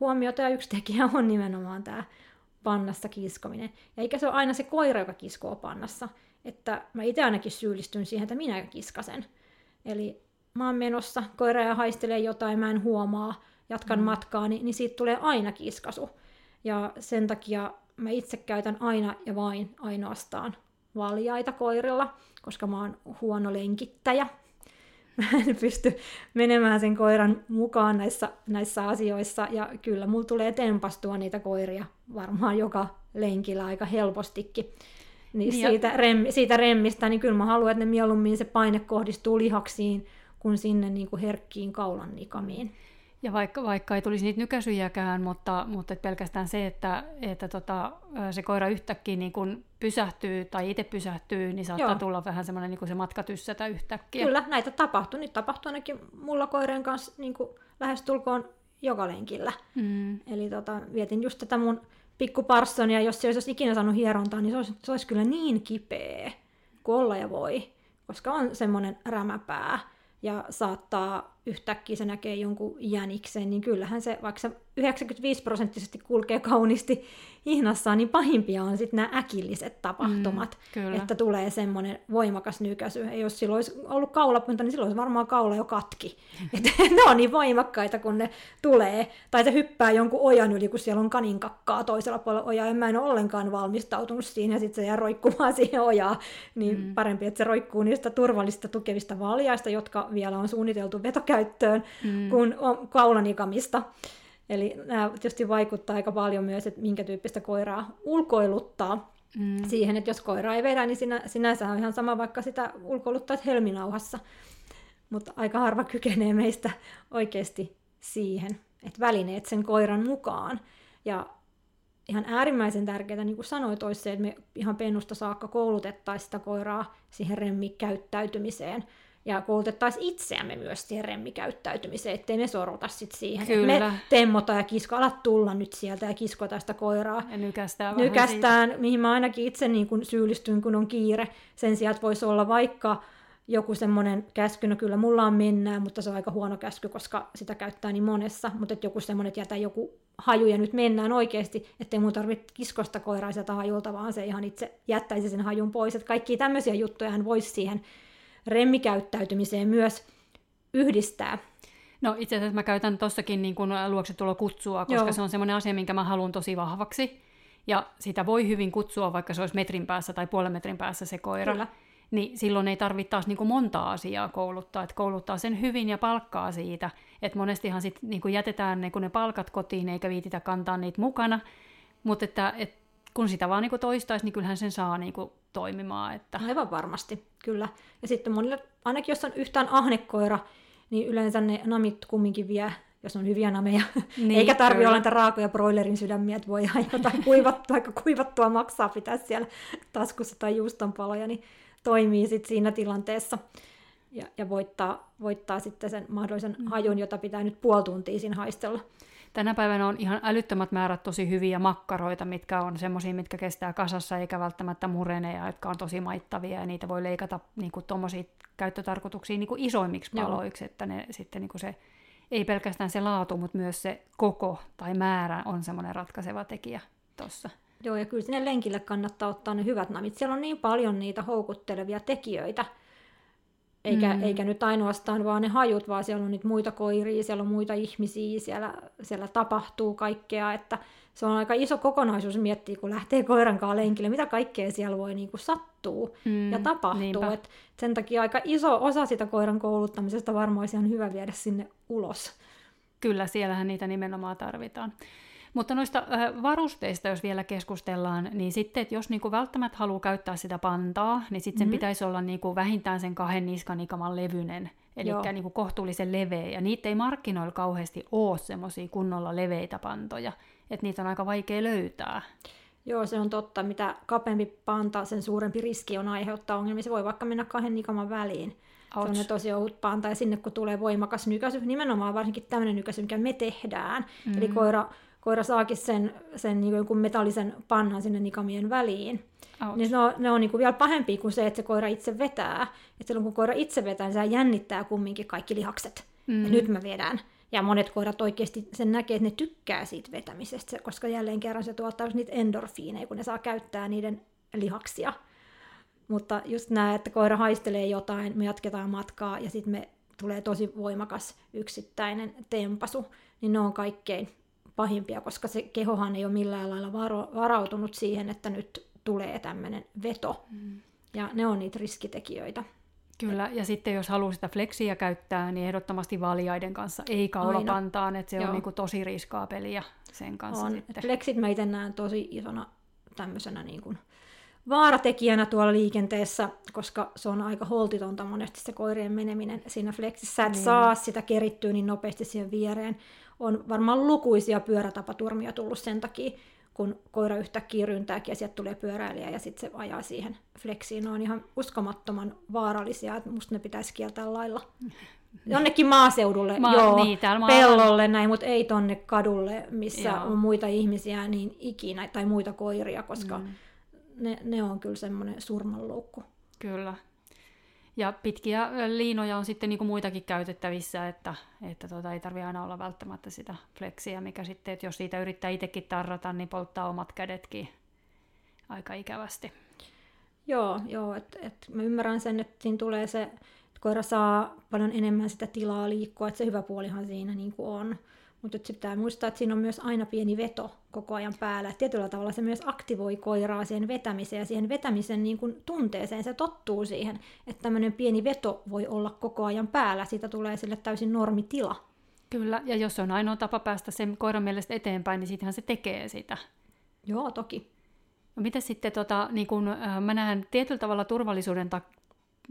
huomiota. Ja yksi tekijä on nimenomaan tämä pannassa kiskominen. Ja eikä se ole aina se koira, joka kiskoo pannassa. Että mä itse ainakin syyllistyn siihen, että minä kiskasen. Eli mä oon menossa, koira ja haistelee jotain, mä en huomaa, jatkan mm. matkaa, niin, niin siitä tulee aina kiskasu. Ja sen takia mä itse käytän aina ja vain ainoastaan valjaita koirilla, koska mä oon huono lenkittäjä. [LAUGHS] Mä en pysty menemään sen koiran mukaan näissä, näissä asioissa, ja kyllä mulla tulee tempastua niitä koiria varmaan joka lenkillä aika helpostikin. Niin, niin siitä, rem, siitä remmistä, niin kyllä mä haluan, että ne mieluummin se paine kohdistuu lihaksiin, kuin sinne niin kuin herkkiin kaulan nikamiin. Ja vaikka, vaikka ei tulisi niitä nykäisyjäkään, mutta, mutta pelkästään se, että, että tota, se koira yhtäkkiä niin kun pysähtyy tai itse pysähtyy, niin saattaa Joo. tulla vähän semmoinen niin se matka tyssätä yhtäkkiä. Kyllä, näitä tapahtuu. Nyt tapahtuu ainakin mulla koireen kanssa niin lähestulkoon joka lenkillä. Mm. Eli tota, vietin just tätä mun pikkuparsonia, jos se olisi ikinä saanut hierontaa, niin se olisi, se olisi kyllä niin kipeä kuin olla ja voi, koska on semmoinen rämäpää ja saattaa yhtäkkiä se näkee jonkun jäniksen, niin kyllähän se, vaikka se 95 prosenttisesti kulkee kauniisti hihnassaan, niin pahimpia on sitten nämä äkilliset tapahtumat, mm, että tulee semmoinen voimakas nykäisy. Ja jos silloin olisi ollut kaulapunta, niin silloin olisi varmaan kaula jo katki. [LAUGHS] että [LAUGHS] ne on niin voimakkaita, kun ne tulee. Tai se hyppää jonkun ojan yli, kun siellä on kaninkakkaa toisella puolella ojaa, ja mä en ole ollenkaan valmistautunut siinä, ja sitten se jää roikkumaan [LAUGHS] siihen ojaan. Niin mm. parempi, että se roikkuu niistä turvallista tukevista valjaista, jotka vielä on suunniteltu vetokäyttöön, mm. kuin kaulanikamista. Eli nämä tietysti vaikuttaa aika paljon myös, että minkä tyyppistä koiraa ulkoiluttaa mm. siihen, että jos koira ei vedä, niin sinä, sinänsä on ihan sama, vaikka sitä ulkoiluttaa helminauhassa. Mutta aika harva kykenee meistä oikeasti siihen, että välineet sen koiran mukaan. Ja ihan äärimmäisen tärkeää, niin kuin sanoit, olisi se, että me ihan pennusta saakka koulutettaisiin sitä koiraa siihen remmikäyttäytymiseen ja koulutettaisiin itseämme myös siihen remmikäyttäytymiseen, ettei me sorruta sit siihen. Kyllä. Me temmota ja kisko, ala tulla nyt sieltä ja kiskota sitä koiraa. Ja nykästään Nykästään, mihin mä ainakin itse niin kun syyllistyn, kun on kiire. Sen sijaan, että voisi olla vaikka joku semmoinen käsky, no kyllä mulla on mennään, mutta se on aika huono käsky, koska sitä käyttää niin monessa, mutta että joku semmoinen, että jätä joku haju ja nyt mennään oikeasti, ettei mun tarvitse kiskosta koiraa sieltä hajulta, vaan se ihan itse jättäisi sen hajun pois. Että kaikki tämmöisiä juttuja hän voisi siihen remmikäyttäytymiseen myös yhdistää. No itse asiassa mä käytän tossakin niin kuin luoksetulo kutsua, koska Joo. se on semmoinen asia, minkä mä haluan tosi vahvaksi. ja sitä voi hyvin kutsua, vaikka se olisi metrin päässä tai puolen metrin päässä se koira, Kyllä. niin silloin ei tarvitse taas niin kuin monta asiaa kouluttaa, että kouluttaa sen hyvin ja palkkaa siitä, että monestihan sitten niin kuin jätetään ne, kun ne palkat kotiin eikä viititä kantaa niitä mukana, mutta että, että kun sitä vaan niin kuin toistaisi, niin kyllähän sen saa niin kuin toimimaan. Että... Aivan varmasti, kyllä. Ja sitten monille, ainakin jos on yhtään ahnekoira, niin yleensä ne namit kumminkin vie, jos on hyviä nameja. Niin, Eikä tarvi kyllä. olla niitä raakoja broilerin sydämiä, että voi ihan jotain kuivattua, vaikka kuivattua maksaa pitää siellä taskussa tai juustonpaloja, niin toimii sitten siinä tilanteessa. Ja, ja voittaa, voittaa sitten sen mahdollisen Mm. hajun, jota pitää nyt puoli tuntia siinä haistella. Tänä päivänä on ihan älyttömät määrät tosi hyviä makkaroita, mitkä on semmoisia, mitkä kestää kasassa eikä välttämättä murene ja jotka on tosi maittavia ja niitä voi leikata niin tuommoisiin käyttötarkoituksiin niin kuin isoimmiksi Joo. paloiksi, että ne sitten niin kuin se, ei pelkästään se laatu, mutta myös se koko tai määrä on semmoinen ratkaiseva tekijä tuossa. Joo, ja kyllä sinne lenkille kannattaa ottaa ne hyvät namit. Siellä on niin paljon niitä houkuttelevia tekijöitä, eikä, mm. eikä nyt ainoastaan vaan ne hajut, vaan siellä on niitä muita koiria, siellä on muita ihmisiä, siellä, siellä tapahtuu kaikkea, että se on aika iso kokonaisuus miettiä, kun lähtee koiran kanssa lenkille, mitä kaikkea siellä voi niin kuin sattuu Mm, ja tapahtuu. Et sen takia aika iso osa sitä koiran kouluttamisesta varmaan olisi ihan hyvä viedä sinne ulos. Kyllä, siellähän niitä nimenomaan tarvitaan. Mutta noista äh, varusteista, jos vielä keskustellaan, niin sitten, että jos niinku välttämättä haluaa käyttää sitä pantaa, niin sitten sen mm-hmm. pitäisi olla niinku vähintään sen kahden niskanikaman levyinen, eli niinku kohtuullisen leveä. Ja niitä ei markkinoilla kauheasti ole semmoisia kunnolla leveitä pantoja, että niitä on aika vaikea löytää. Joo, se on totta. Mitä kapeampi panta, sen suurempi riski on aiheuttaa ongelmia. Se voi vaikka mennä kahden nikaman väliin. Ouch. Se on ne tosi ohut panta ja sinne kun tulee voimakas nykäisy, nimenomaan varsinkin tämmöinen nykäisy, mikä me tehdään. Mm-hmm. Eli koira, koira saakin sen, sen niin jonkun metallisen pannan sinne nikamien väliin. Ouch. Niin ne on, ne on niin kuin vielä pahempia kuin se, että se koira itse vetää. Että silloin kun koira itse vetää, niin se jännittää kumminkin kaikki lihakset. Mm. nyt mä vedän. Ja monet koirat oikeasti sen näkee, että ne tykkää siitä vetämisestä, koska jälleen kerran se tuottaa niitä endorfiineja, kun ne saa käyttää niiden lihaksia. Mutta just nämä, että koira haistelee jotain, me jatketaan matkaa ja sitten me tulee tosi voimakas yksittäinen tempasu, niin ne on kaikkein pahimpia, koska se kehohan ei ole millään lailla varo, varautunut siihen, että nyt tulee tämmöinen veto. Mm. Ja ne on niitä riskitekijöitä. Kyllä, ja sitten jos haluaa sitä fleksiä käyttää, niin ehdottomasti valjaiden kanssa, ei kaulapantaan, että se Joo. on niinku tosi riskaa peliä sen kanssa on. sitten. Flexit mä itse näen tosi isona tämmöisenä niin kuin vaaratekijänä tuolla liikenteessä, koska se on aika holtitonta monesti se koirien meneminen siinä flexissä, että niin. saa sitä kerittyä niin nopeasti siihen viereen. On varmaan lukuisia pyörätapaturmia tullut sen takia, kun koira yhtäkkiä ryntääkin ja sieltä tulee pyöräilijä ja sitten se ajaa siihen fleksiin. Ne on ihan uskomattoman vaarallisia, että musta ne pitäisi kieltää lailla. [LAUGHS] Jonnekin maaseudulle, Ma- joo, niin, pellolle näin, mutta ei tonne kadulle, missä Joo. on muita ihmisiä niin ikinä, tai muita koiria, koska mm. ne, ne on kyllä semmoinen surmanloukku. Kyllä. Ja pitkiä liinoja on sitten niin kuin muitakin käytettävissä, että, että tuota, ei tarvitse aina olla välttämättä sitä fleksiä, mikä sitten, että jos siitä yrittää itsekin tarrata, niin polttaa omat kädetkin aika ikävästi. Joo, joo että et mä ymmärrän sen, että siinä tulee se, että koira saa paljon enemmän sitä tilaa liikkua, että se hyvä puolihan siinä niin kuin on. Mutta sitten pitää muistaa, että siinä on myös aina pieni veto koko ajan päällä. Et tietyllä tavalla se myös aktivoi koiraa siihen vetämiseen ja siihen vetämisen niin kuin tunteeseen. Se tottuu siihen, että tämmöinen pieni veto voi olla koko ajan päällä. Siitä tulee sille täysin normitila. Kyllä, ja jos se on ainoa tapa päästä sen koiran mielestä eteenpäin, niin sittenhän se tekee sitä. Joo, toki. No miten sitten, tota, niin kun, äh, mä näen tietyllä tavalla turvallisuuden, ta-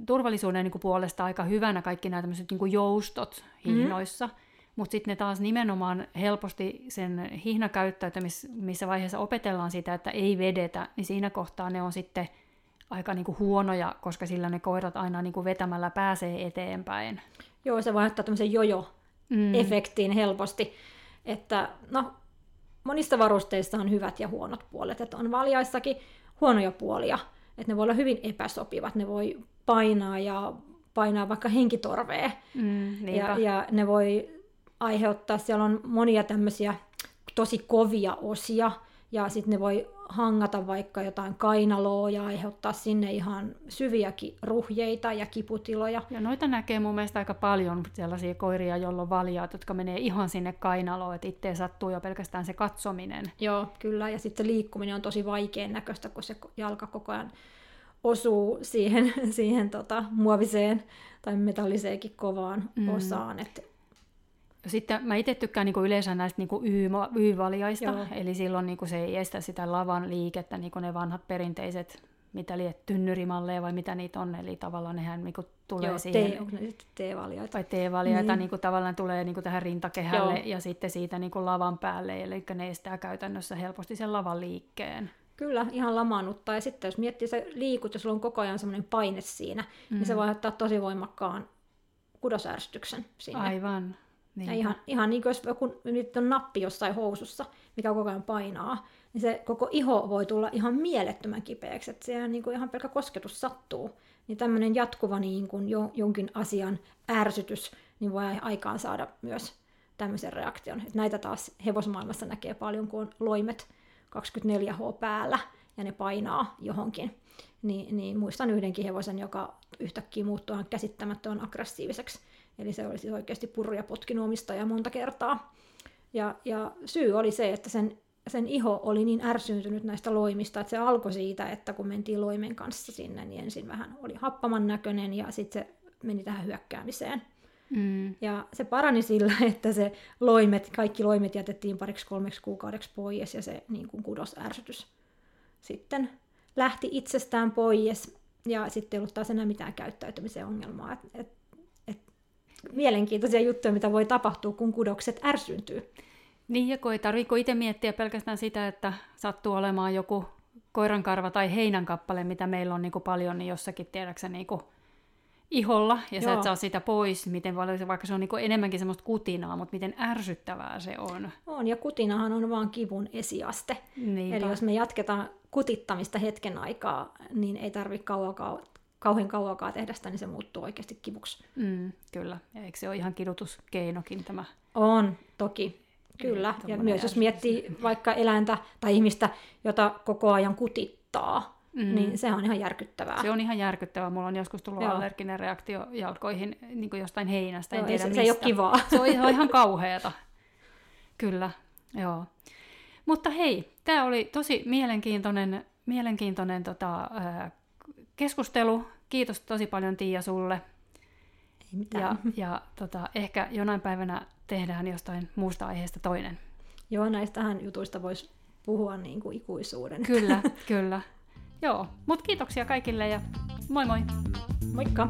turvallisuuden niin kun puolesta aika hyvänä kaikki nämä tämmöiset niin kun joustot hihnoissa, mm. Mutta sitten ne taas nimenomaan helposti sen hihnakäyttäytymis, missä vaiheessa opetellaan sitä, että ei vedetä, niin siinä kohtaa ne on sitten aika niin kuin huonoja, koska sillä ne koirat aina niin kuin vetämällä pääsee eteenpäin. Joo, se vaikuttaa tämmöisen jojo-efektiin helposti. Että no, monista varusteista on hyvät ja huonot puolet. Että on valjaissakin huonoja puolia. Että ne voi olla hyvin epäsopivat. Ne voi painaa ja painaa vaikka henkitorvea. Mm, ja, ja ne voi aiheuttaa, siellä on monia tämmöisiä tosi kovia osia, ja sitten ne voi hangata vaikka jotain kainaloa ja aiheuttaa sinne ihan syviäkin ruhjeita ja kiputiloja. Ja noita näkee mun mielestä aika paljon sellaisia koiria, joilla on valjaat, jotka menee ihan sinne kainaloon, että itse sattuu jo pelkästään se katsominen. Joo, kyllä. Ja sitten se liikkuminen on tosi vaikean näköistä, kun se jalka koko ajan osuu siihen, [LAUGHS] siihen tota, muoviseen tai metalliseenkin kovaan mm. osaan. Et sitten mä itse tykkään niin yleensä näistä niin Y-valjaista, eli silloin niin se ei estä sitä lavan liikettä, niin kuin ne vanhat perinteiset, mitä liet tynnyrimalleja vai mitä niitä on, eli tavallaan nehän niin tulee Joo, siihen. Onko ne sitten T-valjaita? Vai T-valjaita, niin. niin kuin tavallaan tulee niin kuin tähän rintakehälle Joo. ja sitten siitä niin kuin lavan päälle, eli ne estää käytännössä helposti sen lavan liikkeen. Kyllä, ihan lamaannuttaa. Ja sitten jos miettii se liikut, jos sulla on koko ajan semmoinen paine siinä, mm. niin se voi ottaa tosi voimakkaan kudosärsytyksen sinne. Aivan. Ja ihan, ihan niin kuin jos joku, nyt on nappi jossain housussa, mikä koko ajan painaa, niin se koko iho voi tulla ihan mielettömän kipeäksi, että siellä niin kuin ihan pelkä kosketus sattuu. Niin tämmöinen jatkuva niin kuin jo, jonkin asian ärsytys niin voi aikaan saada myös tämmöisen reaktion. Et näitä taas hevosmaailmassa näkee paljon, kun on loimet 24H päällä ja ne painaa johonkin. Niin, niin muistan yhdenkin hevosen, joka yhtäkkiä muuttui käsittämättömän aggressiiviseksi Eli se olisi oikeasti purruja potkinut omistajaa monta kertaa. Ja, ja syy oli se, että sen, sen iho oli niin ärsyyntynyt näistä loimista, että se alkoi siitä, että kun mentiin loimen kanssa sinne, niin ensin vähän oli happaman näköinen ja sitten se meni tähän hyökkäämiseen. Mm. Ja se parani sillä, [LAUGHS] että se loimet, kaikki loimet jätettiin pariksi kolmeksi kuukaudeksi pois ja se niin kuin ärsytys sitten lähti itsestään pois ja sitten ei ollut taas enää mitään käyttäytymisen ongelmaa. Et, et mielenkiintoisia juttuja, mitä voi tapahtua, kun kudokset ärsyyntyy. Niin, ja kun ei tarvitse itse miettiä pelkästään sitä, että sattuu olemaan joku koirankarva tai heinänkappale, mitä meillä on niin kuin paljon, niin jossakin tiedäksä niin kuin iholla, ja Joo. sä et saa sitä pois, miten paljon, vaikka se on niin kuin enemmänkin semmoista kutinaa, mutta miten ärsyttävää se on. On, ja kutinahan on vaan kivun esiaste. Niinpä. Eli jos me jatketaan kutittamista hetken aikaa, niin ei tarvitse kauan kauhean kauakaan tehdä sitä, niin se muuttuu oikeasti kivuksi. Mm, kyllä, ja eikö se ole ihan kidutuskeinokin tämä? On, toki. Kyllä, ja myös jos miettii vaikka eläintä tai ihmistä, jota koko ajan kutittaa, mm. niin se on ihan järkyttävää. Se on ihan järkyttävää. Mulla on joskus tullut Joo. allerginen reaktio jalkoihin niin kuin jostain heinästä, en Joo, tiedä se, mistä. Se ei ole kivaa. Se on ihan, ihan kauheata. Kyllä, joo. Mutta hei, tämä oli tosi mielenkiintoinen, mielenkiintoinen tota, keskustelu. Kiitos tosi paljon Tiia sulle. Ei mitään. Ja, ja tota, ehkä jonain päivänä tehdään jostain muusta aiheesta toinen. Joo, näistähän jutuista voisi puhua niin kuin ikuisuuden. Kyllä, [LAUGHS] kyllä. Joo, mutta kiitoksia kaikille ja moi moi! Moikka!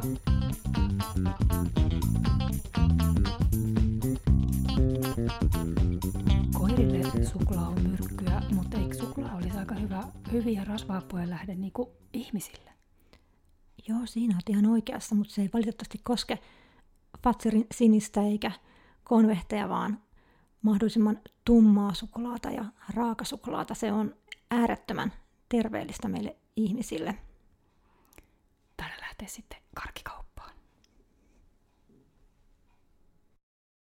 Koirille suklaa on myrkkyä, mutta eikö suklaa olisi aika hyvä, hyviä rasvahappojen lähde niin kuin ihmisille? Joo, siinä olet ihan oikeassa, mutta se ei valitettavasti koske Fatserin sinistä eikä konvehteja, vaan mahdollisimman tummaa suklaata ja raakasuklaata. Se on äärettömän terveellistä meille ihmisille. Täällä lähtee sitten karkikauppaan.